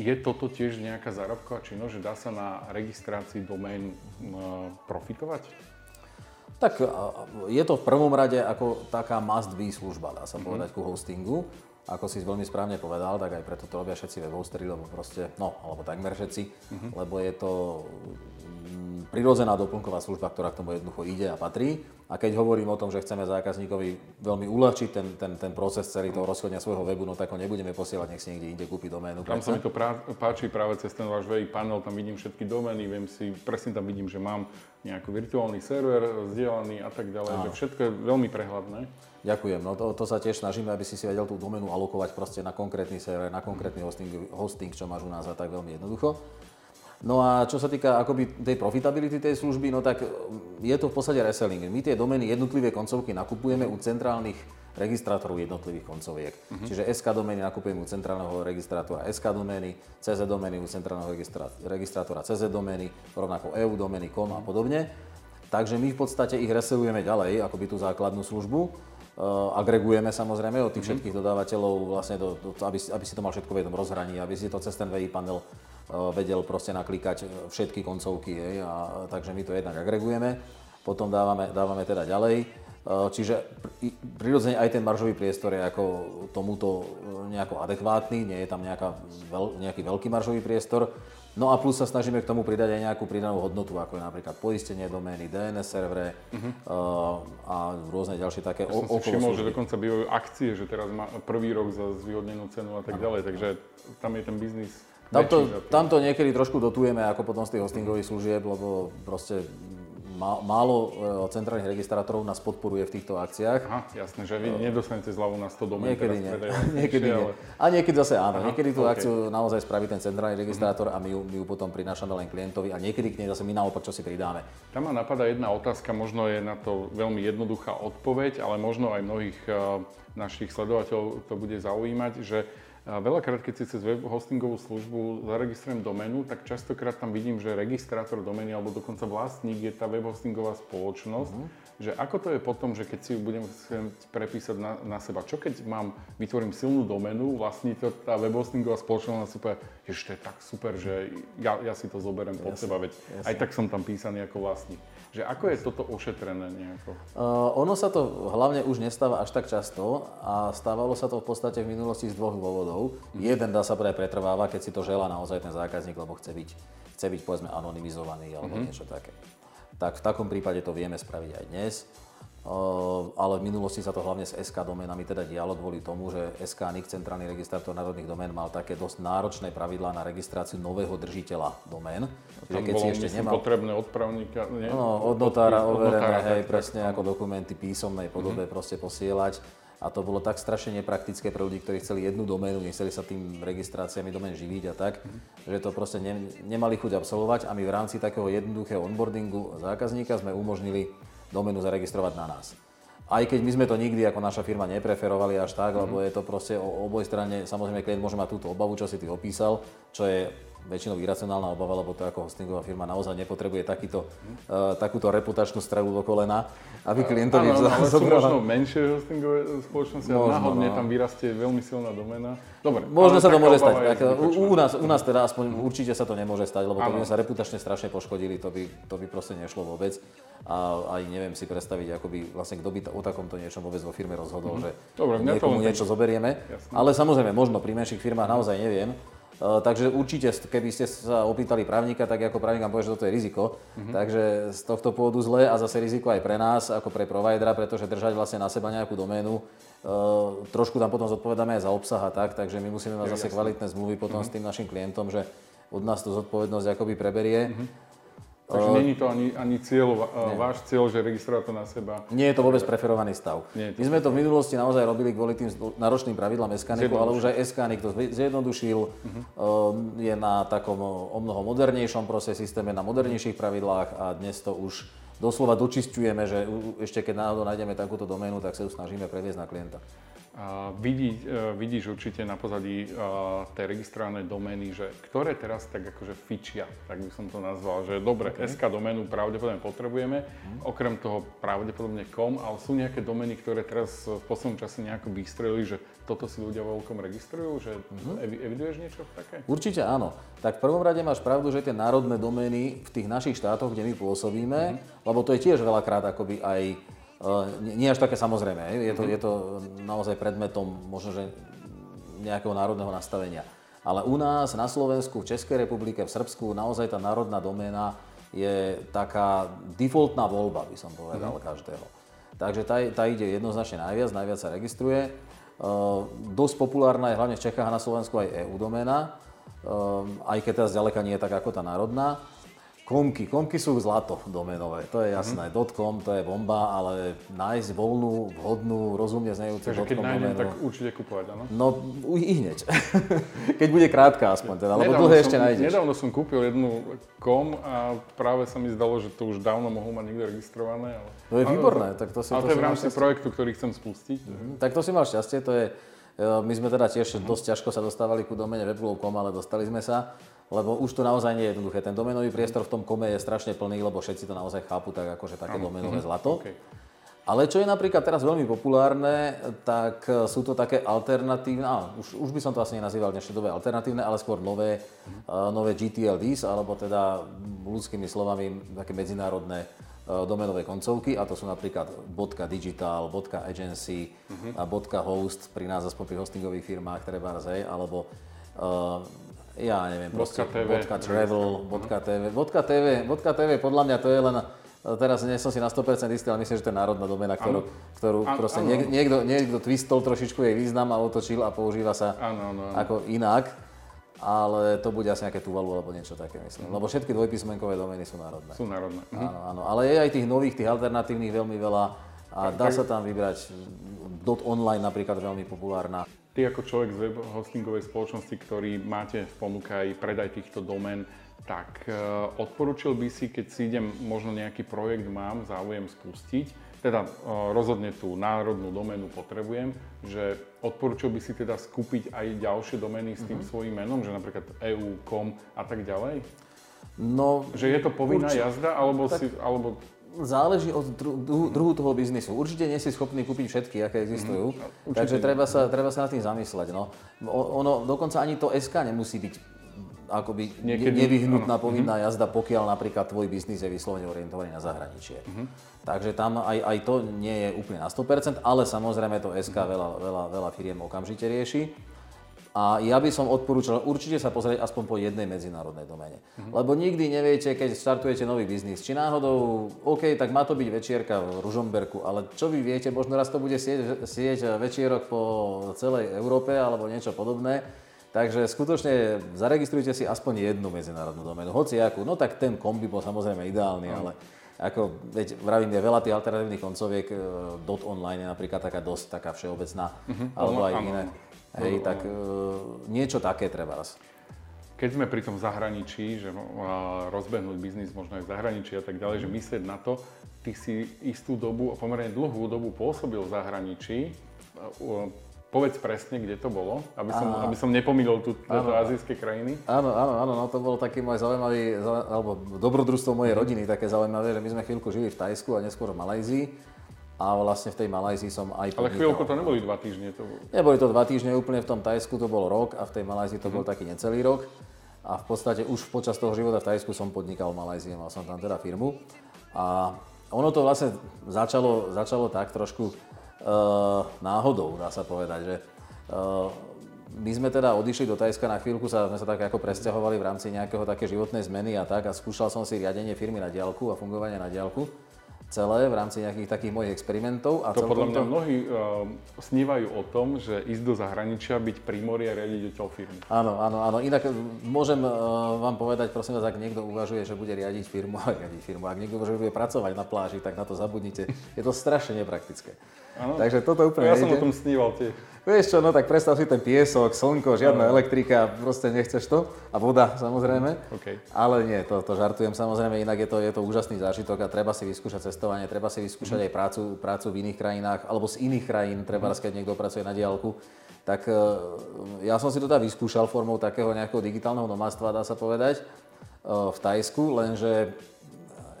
Je toto tiež nejaká zárobková činnosť, že dá sa na registrácii domén profitovať? Tak je to v prvom rade ako taká must-be služba, dá sa mm-hmm. povedať, ku hostingu ako si veľmi správne povedal, tak aj preto to robia všetci webhostery, lebo proste, no, alebo takmer všetci, uh-huh. lebo je to mm, prirodzená doplnková služba, ktorá k tomu jednoducho ide a patrí. A keď hovorím o tom, že chceme zákazníkovi veľmi uľahčiť ten, ten, ten proces celý toho rozchodenia svojho webu, no tak ho nebudeme posielať, nech si niekde inde kúpi doménu. Tam sa mi to prá- páči práve cez ten váš VI panel, tam vidím všetky domény, viem si, presne tam vidím, že mám nejaký virtuálny server vzdielaný a tak ďalej, že všetko je veľmi prehľadné. Ďakujem, no to, to sa tiež snažíme, aby si si vedel tú doménu alokovať proste na konkrétny server, na konkrétny hosting, hosting, čo máš u nás a tak veľmi jednoducho. No a čo sa týka akoby tej profitability tej služby, no tak mm, je to v podstate reselling. My tie domény jednotlivé koncovky nakupujeme u centrálnych registrátorov jednotlivých koncoviek. Uh-huh. Čiže SK domény nakupujeme u centrálneho registrátora SK domény, CZ domény u centrálneho registrátora CZ domény, rovnako EU domény, COM a podobne. Takže my v podstate ich reselujeme ďalej, akoby tú základnú službu. Uh, agregujeme samozrejme od tých uh-huh. všetkých dodávateľov, vlastne do, do, aby, aby si to mal všetko v jednom rozhraní, aby si to cez ten VI panel Eh, vedel proste naklikať všetky koncovky, hej, a, takže my to jednak agregujeme, potom dávame, dávame teda ďalej. Eh, čiže prirodzene aj ten maržový priestor je ako tomuto eh, nejako adekvátny, nie je tam nejaká, nejaký veľký maržový priestor. No a plus sa snažíme k tomu pridať aj nejakú pridanú hodnotu, ako je napríklad poistenie domény, DNS servere uh-huh. a rôzne ďalšie také ja som si všimol, že dokonca bývajú akcie, že teraz má prvý rok za zvýhodnenú cenu a tak ďalej, takže tam je ten biznis Tamto, tamto niekedy trošku dotujeme ako potom z tých hostingových služieb, lebo proste málo e, centrálnych registrátorov nás podporuje v týchto akciách. Aha, jasné, že vy nedostanete zľavu na 100 domén. Niekedy nie. niekedy nie. A niekedy zase áno. Aha, niekedy tú okay. akciu naozaj spraví ten centrálny registrátor a my ju, my ju potom prinášame len klientovi a niekedy k nej zase my naopak čo si pridáme. Tam ma napadá jedna otázka, možno je na to veľmi jednoduchá odpoveď, ale možno aj mnohých e, našich sledovateľov to bude zaujímať, že a veľakrát, keď si cez web hostingovú službu zaregistrujem doménu, tak častokrát tam vidím, že registrátor domény alebo dokonca vlastník je tá web hostingová spoločnosť. Uh-huh. Že ako to je potom, že keď si ju budem prepísať na, na seba? Čo keď mám, vytvorím silnú doménu, vlastní to tá web hostingová spoločnosť a si povie, že to je tak super, že ja, ja si to zoberiem pod seba, veď jasne. aj tak som tam písaný ako vlastník. Že ako je toto ošetrené nejako? Uh, ono sa to hlavne už nestáva až tak často a stávalo sa to v podstate v minulosti z dvoch dôvodov. Mm. Jeden dá sa povedať pretrváva, keď si to želá naozaj ten zákazník, lebo chce byť, chce byť povedzme anonymizovaný alebo mm-hmm. niečo také. Tak v takom prípade to vieme spraviť aj dnes. Ehm, ale v minulosti sa to hlavne s SK doménami teda dialo kvôli tomu, že SK NIC, Centrálny registrátor národných domén, mal také dosť náročné pravidlá na registráciu nového držiteľa domén. Čiže keď si ešte nemal... potrebné odpravníka, nie? No, od notára overené, hej, presne tak, ako dokumenty písomnej podobe mm-hmm. proste posielať. A to bolo tak strašne nepraktické pre ľudí, ktorí chceli jednu doménu, nechceli sa tým registráciami domén živiť a tak, mm-hmm. že to proste ne, nemali chuť absolvovať a my v rámci takého jednoduchého onboardingu zákazníka sme umožnili doménu zaregistrovať na nás. Aj keď my sme to nikdy ako naša firma nepreferovali až tak, mm-hmm. lebo je to proste o oboj strane, samozrejme klient môže mať túto obavu, čo si ty opísal, čo je väčšinou iracionálna obava, lebo to ako hostingová firma naozaj nepotrebuje takýto, uh, takúto reputačnú strelu do kolena, aby klientovi Áno, ale sú možno menšie hostingové spoločnosti a náhodne no. tam vyrastie veľmi silná domena. Dobre. Možno sa to môže stať. Tak, u, u, nás, u nás teda aspoň určite sa to nemôže stať, lebo to by sa reputačne strašne poškodili, to by, to by proste nešlo vôbec. A aj neviem si predstaviť, ako by vlastne kto by o takomto niečom vôbec vo firme rozhodol, mm-hmm. že Dobre, niekomu niečo zoberieme. Jasne. Ale samozrejme, možno pri menších firmách naozaj neviem. Uh, takže určite, keby ste sa opýtali právnika, tak ako právnik vám povie, že toto je riziko. Mm-hmm. Takže z tohto pôvodu zle a zase riziko aj pre nás, ako pre providera, pretože držať vlastne na seba nejakú doménu, uh, trošku tam potom zodpovedáme aj za obsah a tak, takže my musíme mať zase jasne. kvalitné zmluvy potom mm-hmm. s tým našim klientom, že od nás to zodpovednosť akoby preberie. Mm-hmm. Takže uh, není to ani, ani cieľ, uh, váš cieľ, že registrovať to na seba? Nie je to vôbec preferovaný stav. Nie to My sme to v minulosti naozaj robili kvôli tým náročným pravidlám SKNIC, ale už aj SKNIC to zjednodušil. Uh-huh. Uh, je na takom o mnoho modernejšom proste systéme, na modernejších pravidlách a dnes to už doslova dočistujeme, že ešte keď náhodou nájdeme takúto doménu, tak sa ju snažíme previesť na klienta. Vidí, e, vidíš určite na pozadí tej registrovanej domény, že ktoré teraz tak akože fičia, tak by som to nazval, že dobre, okay. SK doménu pravdepodobne potrebujeme, mm. okrem toho pravdepodobne kom, ale sú nejaké domény, ktoré teraz v poslednom čase nejako vystrelili, že toto si ľudia vo veľkom registrujú, že mm-hmm. eviduješ niečo také? Určite áno. Tak v prvom rade máš pravdu, že tie národné domény v tých našich štátoch, kde my pôsobíme, mm-hmm. lebo to je tiež veľakrát akoby aj nie až také samozrejme, je to, je to naozaj predmetom možno, že nejakého národného nastavenia. Ale u nás, na Slovensku, v Českej republike, v Srbsku, naozaj tá národná doména je taká defaultná voľba, by som povedal, mm-hmm. každého. Takže tá, tá ide jednoznačne najviac, najviac sa registruje. Uh, dosť populárna je hlavne v Čechách a na Slovensku aj EU doména, uh, aj keď teraz ďaleka nie je tak ako tá národná. Komky. Komky sú zlato domenové, to je jasné. Mm-hmm. .com to je bomba, ale nájsť voľnú, vhodnú, rozumne znejúcu Takže keď nájdem, tak určite kupovať, áno? No, i hneď. keď bude krátka aspoň teda, lebo dlhé ešte nájdeš. Nedávno som kúpil jednu kom a práve sa mi zdalo, že to už dávno mohol mať niekto registrované. Ale... To je výborné. Tak to si, ale to, je v rámci projektu, ktorý chcem spustiť. Mm-hmm. Tak to si mal šťastie, to je e, my sme teda tiež dosť ťažko sa dostávali ku domene webglow.com, ale dostali sme sa lebo už to naozaj nie je jednoduché. Ten domenový priestor v tom kome je strašne plný, lebo všetci to naozaj chápu tak akože také domenové mhm. zlato. Okay. Ale čo je napríklad teraz veľmi populárne, tak e, sú to také alternatívne, á, už, už by som to asi nenazýval dnešné dobe alternatívne, ale skôr nové, uh, nové GTLDs, alebo teda ľudskými slovami také medzinárodné uh, domenové koncovky, a to sú napríklad .digital, .agency, uh-huh. a .host, pri nás aspoň pri hostingových firmách, treba alebo uh, ja neviem, proste TV. vodka travel, vodka TV. Vodka TV, vodka TV, podľa mňa to je len, teraz nie som si na 100% istý, ale myslím, že to je národná domena, ktorú, ktorú ano, proste ano. niekto, niekto twistol trošičku jej význam a otočil a používa sa ano, ano, ano. ako inak. Ale to bude asi nejaké Tuvalu alebo niečo také, myslím. Mm. Lebo všetky dvojpísmenkové domény sú národné. Sú národné. Mhm. Áno, áno. Ale je aj tých nových, tých alternatívnych veľmi veľa a dá sa tam vybrať. Dot online napríklad veľmi populárna. Ty ako človek z web hostingovej spoločnosti, ktorý máte v ponuke aj predaj týchto domén, tak uh, odporučil by si, keď si idem, možno nejaký projekt mám, záujem spustiť, teda uh, rozhodne tú národnú doménu potrebujem, že odporučil by si teda skúpiť aj ďalšie domény s tým mm-hmm. svojím menom, že napríklad EU, com a tak ďalej? No, že je to povinná určite. jazda, alebo, tak... si, alebo záleží od druhu, druhu toho biznisu. Určite nie si schopný kúpiť všetky, aké existujú, mm, takže treba sa, treba sa nad tým zamysleť. No. Ono, dokonca ani to SK nemusí byť akoby Niekedy, nevyhnutná áno. povinná mm-hmm. jazda, pokiaľ napríklad tvoj biznis je vyslovene orientovaný na zahraničie. Mm-hmm. Takže tam aj, aj to nie je úplne na 100%, ale samozrejme to SK veľa, veľa, veľa firiem okamžite rieši. A ja by som odporúčal určite sa pozrieť aspoň po jednej medzinárodnej domene. Mm-hmm. Lebo nikdy neviete, keď startujete nový biznis, či náhodou, OK, tak má to byť večierka v Ružomberku, ale čo vy viete, možno raz to bude sieť, sieť večierok po celej Európe alebo niečo podobné. Takže skutočne zaregistrujte si aspoň jednu medzinárodnú domenu, hoci akú. No tak ten kombi bol samozrejme ideálny, mm. ale ako, veď vravím, je veľa tých alternatívnych koncoviek, e, dot online je napríklad taká dosť taká všeobecná, mm-hmm. alebo aj iné. Hej, no, tak uh, niečo také treba raz. Keď sme pri tom zahraničí, že rozbehnúť biznis možno aj v zahraničí a tak ďalej, že myslieť na to, ty si istú dobu, pomerne dlhú dobu pôsobil v zahraničí. Uh, povedz presne, kde to bolo, aby som, aby som nepomýlil tu tieto azijské krajiny. Áno, áno, áno, no to bol taký môj zaujímavý, alebo dobrodružstvo mojej rodiny také zaujímavé, že my sme chvíľku žili v Tajsku a neskôr v Malajzii a vlastne v tej Malajzii som aj podnikal. Ale chvíľku to neboli dva týždne? To... Neboli to dva týždne, úplne v tom Tajsku to bol rok a v tej Malajzii to mm. bol taký necelý rok. A v podstate už počas toho života v Tajsku som podnikal v Malajzii, mal som tam teda firmu. A ono to vlastne začalo, začalo tak trošku uh, náhodou, dá sa povedať, že uh, my sme teda odišli do Tajska na chvíľku, sa, sme sa tak ako presťahovali v rámci nejakého také životnej zmeny a tak a skúšal som si riadenie firmy na diálku a fungovanie na diálku celé v rámci nejakých takých mojich experimentov. A to podľa mňa to... mnohí uh, snívajú o tom, že ísť do zahraničia, byť pri mori a riadiť odtiaľ firmy. Áno, áno, áno. Inak môžem uh, vám povedať, prosím vás, ak niekto uvažuje, že bude riadiť firmu, riadiť firmu, ak niekto uvažuje, že bude pracovať na pláži, tak na to zabudnite. Je to strašne nepraktické. Ano. Takže toto úplne Ja nejde. som o tom sníval tiež. Vieš čo, no tak predstav si ten piesok, slnko, žiadna no. elektrika, proste nechceš to. A voda samozrejme. Okay. Ale nie, to, to žartujem samozrejme, inak je to, je to úžasný zážitok a treba si vyskúšať cestovanie, treba si vyskúšať mm. aj prácu, prácu v iných krajinách, alebo z iných krajín, treba mm. keď niekto pracuje na diálku. Tak e, ja som si to teda vyskúšal formou takého nejakého digitálneho nomádstva, dá sa povedať, e, v Tajsku, lenže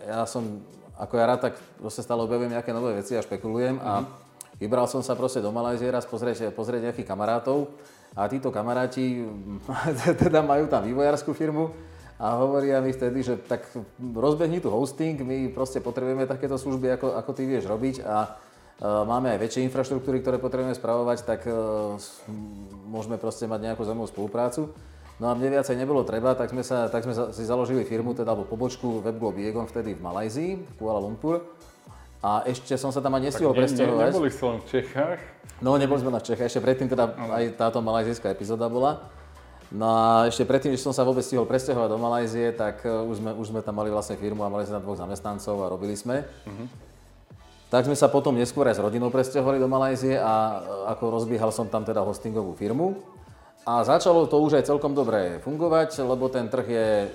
ja som, ako ja rád tak proste stále objavujem nejaké nové veci a špekulujem a mhm. Vybral som sa proste do Malajzie raz pozrieť, pozrieť nejakých kamarátov a títo kamaráti teda majú tam vývojárskú firmu a hovoria mi vtedy, že tak rozbehni tu hosting, my proste potrebujeme takéto služby, ako, ako ty vieš robiť a uh, máme aj väčšie infraštruktúry, ktoré potrebujeme spravovať, tak uh, môžeme proste mať nejakú zaujímavú spoluprácu. No a mne viacej nebolo treba, tak sme, sa, tak sme si založili firmu, teda alebo pobočku Webglob Yegon vtedy v Malajzii, v Kuala Lumpur. A ešte som sa tam ani nestihol ne, presťahovať. Ne, neboli len v Čechách? No, neboli sme na Čechách, ešte predtým teda aj táto malajzijská epizóda bola. No a ešte predtým, než som sa vôbec stihol presťahovať do Malajzie, tak e, už sme, už sme tam mali vlastne firmu a mali sme tam dvoch zamestnancov a robili sme. Uh-huh. Tak sme sa potom neskôr aj s rodinou presťahovali do Malajzie a e, ako rozbiehal som tam teda hostingovú firmu. A začalo to už aj celkom dobre fungovať, lebo ten trh je e,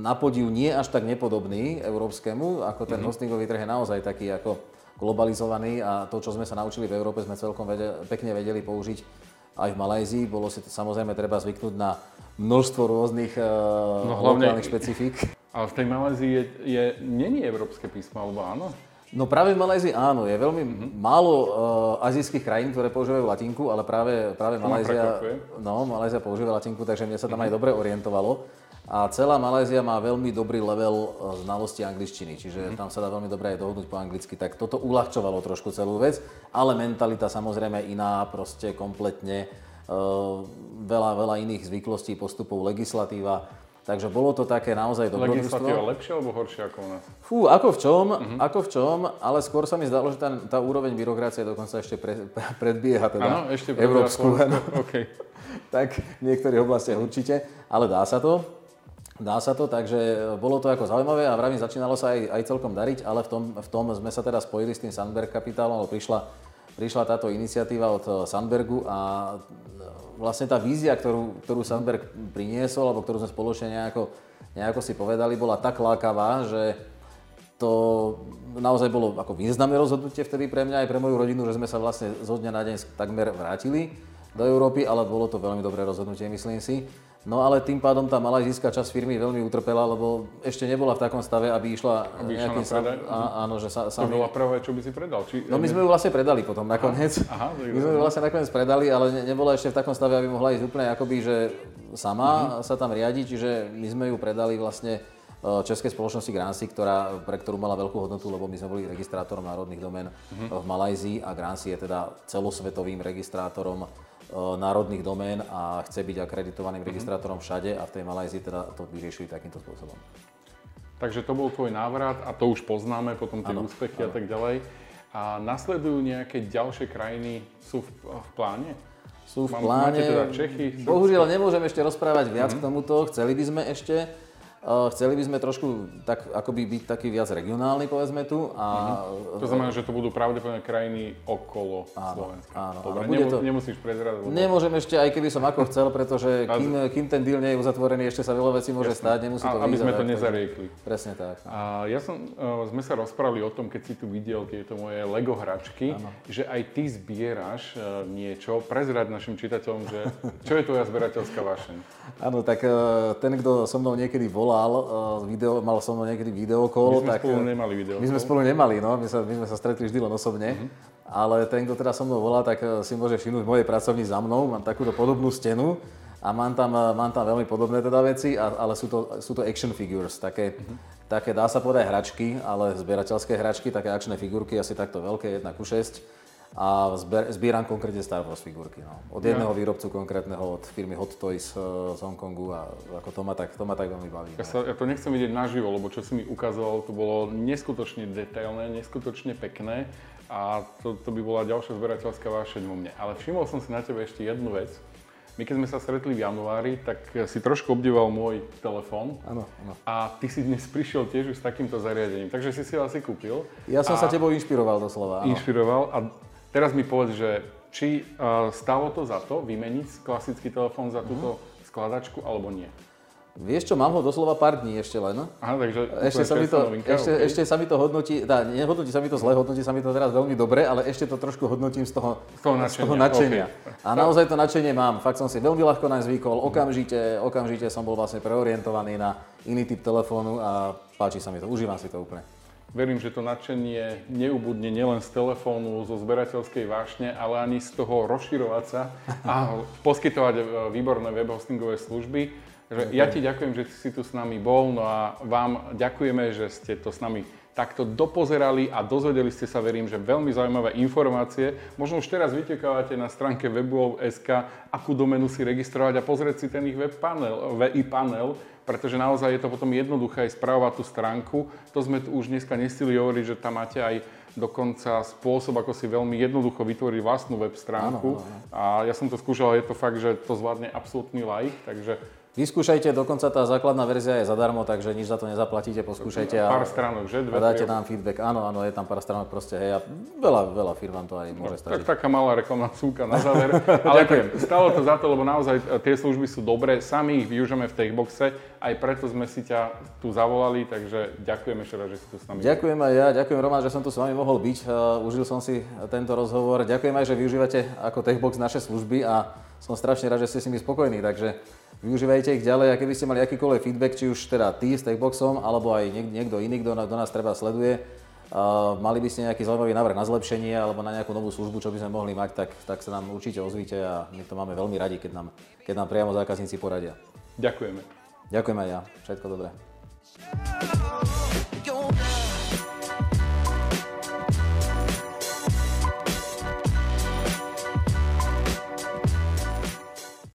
na podiv nie až tak nepodobný európskemu, ako ten mm-hmm. hostingový trh je naozaj taký ako globalizovaný a to, čo sme sa naučili v Európe, sme celkom vedeli, pekne vedeli použiť aj v Malajzii. Bolo si to samozrejme treba zvyknúť na množstvo rôznych e, no, hlavne, lokálnych špecifík. Ale v tej Malajzii je, je, není európske písmo, alebo áno? No práve v Malézii áno, je veľmi mm-hmm. málo uh, azijských krajín, ktoré používajú latinku, ale práve, práve Malézia, no, Malézia používa latinku, takže mne sa tam mm-hmm. aj dobre orientovalo. A celá Malézia má veľmi dobrý level uh, znalosti angličtiny, čiže mm-hmm. tam sa dá veľmi dobre aj dohodnúť po anglicky, tak toto uľahčovalo trošku celú vec, ale mentalita samozrejme iná, proste kompletne, uh, veľa, veľa iných zvyklostí, postupov, legislatíva Takže bolo to také naozaj dobrodružstvo. Legislatíva lepšia alebo horšia ako u nás? Fú, ako v čom, uh-huh. ako v čom, ale skôr sa mi zdalo, že tá, tá úroveň byrokracie dokonca ešte pre, predbieha teda ano, ešte európsku. okay. tak v niektorých oblastiach určite, ale dá sa to. Dá sa to, takže bolo to ako zaujímavé a vravím, začínalo sa aj, aj celkom dariť, ale v tom, v tom sme sa teda spojili s tým Sandberg kapitálom, alebo prišla, prišla táto iniciatíva od Sandbergu a vlastne tá vízia, ktorú, ktorú Sandberg priniesol, alebo ktorú sme spoločne nejako, nejako si povedali, bola tak lákavá, že to naozaj bolo ako významné rozhodnutie vtedy pre mňa aj pre moju rodinu, že sme sa vlastne zo dňa na deň takmer vrátili do Európy, ale bolo to veľmi dobré rozhodnutie, myslím si. No ale tým pádom tá malajzijská časť firmy veľmi utrpela, lebo ešte nebola v takom stave, aby išla aby nejakým sa, a, áno, že sa, sa To bola prvé, čo by si predal? Či... No my sme ju vlastne predali potom nakoniec. Aha, aha, my sme ju vlastne nakoniec predali, ale ne, nebola ešte v takom stave, aby mohla ísť úplne akoby, že sama uh-huh. sa tam riadi, čiže my sme ju predali vlastne e, Českej spoločnosti Grancy, ktorá, pre ktorú mala veľkú hodnotu, lebo my sme boli registrátorom národných domén uh-huh. v Malajzii a Grancy je teda celosvetovým registrátorom národných domén a chce byť akreditovaným registrátorom všade a v tej Malajzii teda to vyriešili takýmto spôsobom. Takže to bol tvoj návrat a to už poznáme, potom tie ano, úspechy ano. a tak ďalej. A nasledujú nejaké ďalšie krajiny, sú v, v pláne? Sú v pláne. Máte teda Čechy? Bohužiaľ nemôžem ešte rozprávať viac mm-hmm. k tomuto, chceli by sme ešte. Chceli by sme trošku tak, akoby byť taký viac regionálny, povedzme tu. A, mm-hmm. To znamená, že to budú pravdepodobne krajiny okolo áno, Slovenska. Áno, Dobre, áno. to, nemusíš prezrať. Lebo... Nemôžem ešte, aj keby som ako chcel, pretože kým, kým ten deal nie je uzatvorený, ešte sa veľa vecí môže Jasne. stať, nemusí to a, Aby sme to nezariekli. Presne tak. A ja som, uh, sme sa rozprávali o tom, keď si tu videl tieto moje Lego hračky, áno. že aj ty zbieraš uh, niečo. Prezrať našim čitateľom, že čo je tvoja zberateľská vášeň? Áno, tak uh, ten, kto so mnou niekedy volal, volal, uh, video, mal som niekedy videokol. My sme tak, spolu nemali videokol. My sme spolu nemali, no, my, sa, my sme sa stretli vždy len osobne. Uh-huh. Ale ten, kto teda so mnou volá, tak uh, si môže všimnúť v mojej pracovni za mnou, mám takúto podobnú stenu a mám tam, uh, mám tam veľmi podobné teda veci, a, ale sú to, sú to action figures, také, uh-huh. také dá sa povedať hračky, ale zbierateľské hračky, také akčné figurky, asi takto veľké, 1 ku 6 a zbieram konkrétne Star Wars figurky. No. Od jedného výrobcu konkrétneho, od firmy Hot Toys uh, z Hongkongu a ako to ma tak, to ma tak veľmi baví. Ja, sa, ja to nechcem vidieť naživo, lebo čo si mi ukazoval, to bolo neskutočne detailné, neskutočne pekné a to, to by bola ďalšia zberateľská vášeň vo mne. Ale všimol som si na tebe ešte jednu vec. My keď sme sa stretli v januári, tak si trošku obdivoval môj telefón. Áno, áno. A ty si dnes prišiel tiež už s takýmto zariadením, takže si si ho asi kúpil. Ja som a... sa tebou inšpiroval doslova. Áno. Inšpiroval a Teraz mi povedz, že či uh, stalo to za to vymeniť klasický telefón za túto uh-huh. skladačku alebo nie? Vieš čo, mám ho doslova pár dní ešte len. Aha, takže ešte sa, mi to, novinka, ešte, okay. ešte sa mi to hodnotí, dá, nehodnotí sa mi to zle, hodnotí sa mi to teraz veľmi dobre, ale ešte to trošku hodnotím z toho, z toho nadšenia. Z toho nadšenia. Okay. A naozaj to nadšenie mám. Fakt som si veľmi ľahko naň zvykol, okamžite, okamžite som bol vlastne preorientovaný na iný typ telefónu a páči sa mi to, užívam si to úplne. Verím, že to nadšenie neubudne nielen z telefónu, zo zberateľskej vášne, ale ani z toho rozširovať sa a poskytovať e, výborné web hostingové služby. Že ja ti ďakujem, že si tu s nami bol, no a vám ďakujeme, že ste to s nami takto dopozerali a dozvedeli ste sa, verím, že veľmi zaujímavé informácie. Možno už teraz vytekávate na stránke webov.sk, akú domenu si registrovať a pozrieť si ten ich web panel, VI panel, pretože naozaj je to potom jednoduché aj správovať tú stránku. To sme tu už dneska nestili hovoriť, že tam máte aj dokonca spôsob, ako si veľmi jednoducho vytvoriť vlastnú web stránku. Áno, áno. A ja som to skúšal, je to fakt, že to zvládne absolútny like, takže Vyskúšajte, dokonca tá základná verzia je zadarmo, takže nič za to nezaplatíte, poskúšajte a, pár stránok, že? Dve, a dáte nám feedback. Áno, áno, je tam pár stránok proste, hej, a veľa, veľa firm vám to aj môže no, stačiť. Tak taká malá reklamná súka na záver. Ale Ďakujem. stalo to za to, lebo naozaj e, tie služby sú dobré, sami ich využijeme v Techboxe, aj preto sme si ťa tu zavolali, takže ďakujem ešte raz, že si tu s nami. Ďakujem aj ja, ďakujem Roman, že som tu s vami mohol byť, uh, užil som si tento rozhovor. Ďakujem aj, že využívate ako Techbox naše služby a som strašne rád, že ste s nimi spokojní, takže využívajte ich ďalej a keby ste mali akýkoľvek feedback, či už teda ty s Techboxom, alebo aj niek- niekto iný, kto, kto nás treba sleduje, uh, mali by ste nejaký zaujímavý návrh na zlepšenie alebo na nejakú novú službu, čo by sme mohli mať, tak, tak sa nám určite ozvíte a my to máme veľmi radi, keď nám, keď nám priamo zákazníci poradia. Ďakujeme. Ďakujem aj ja. Všetko dobré.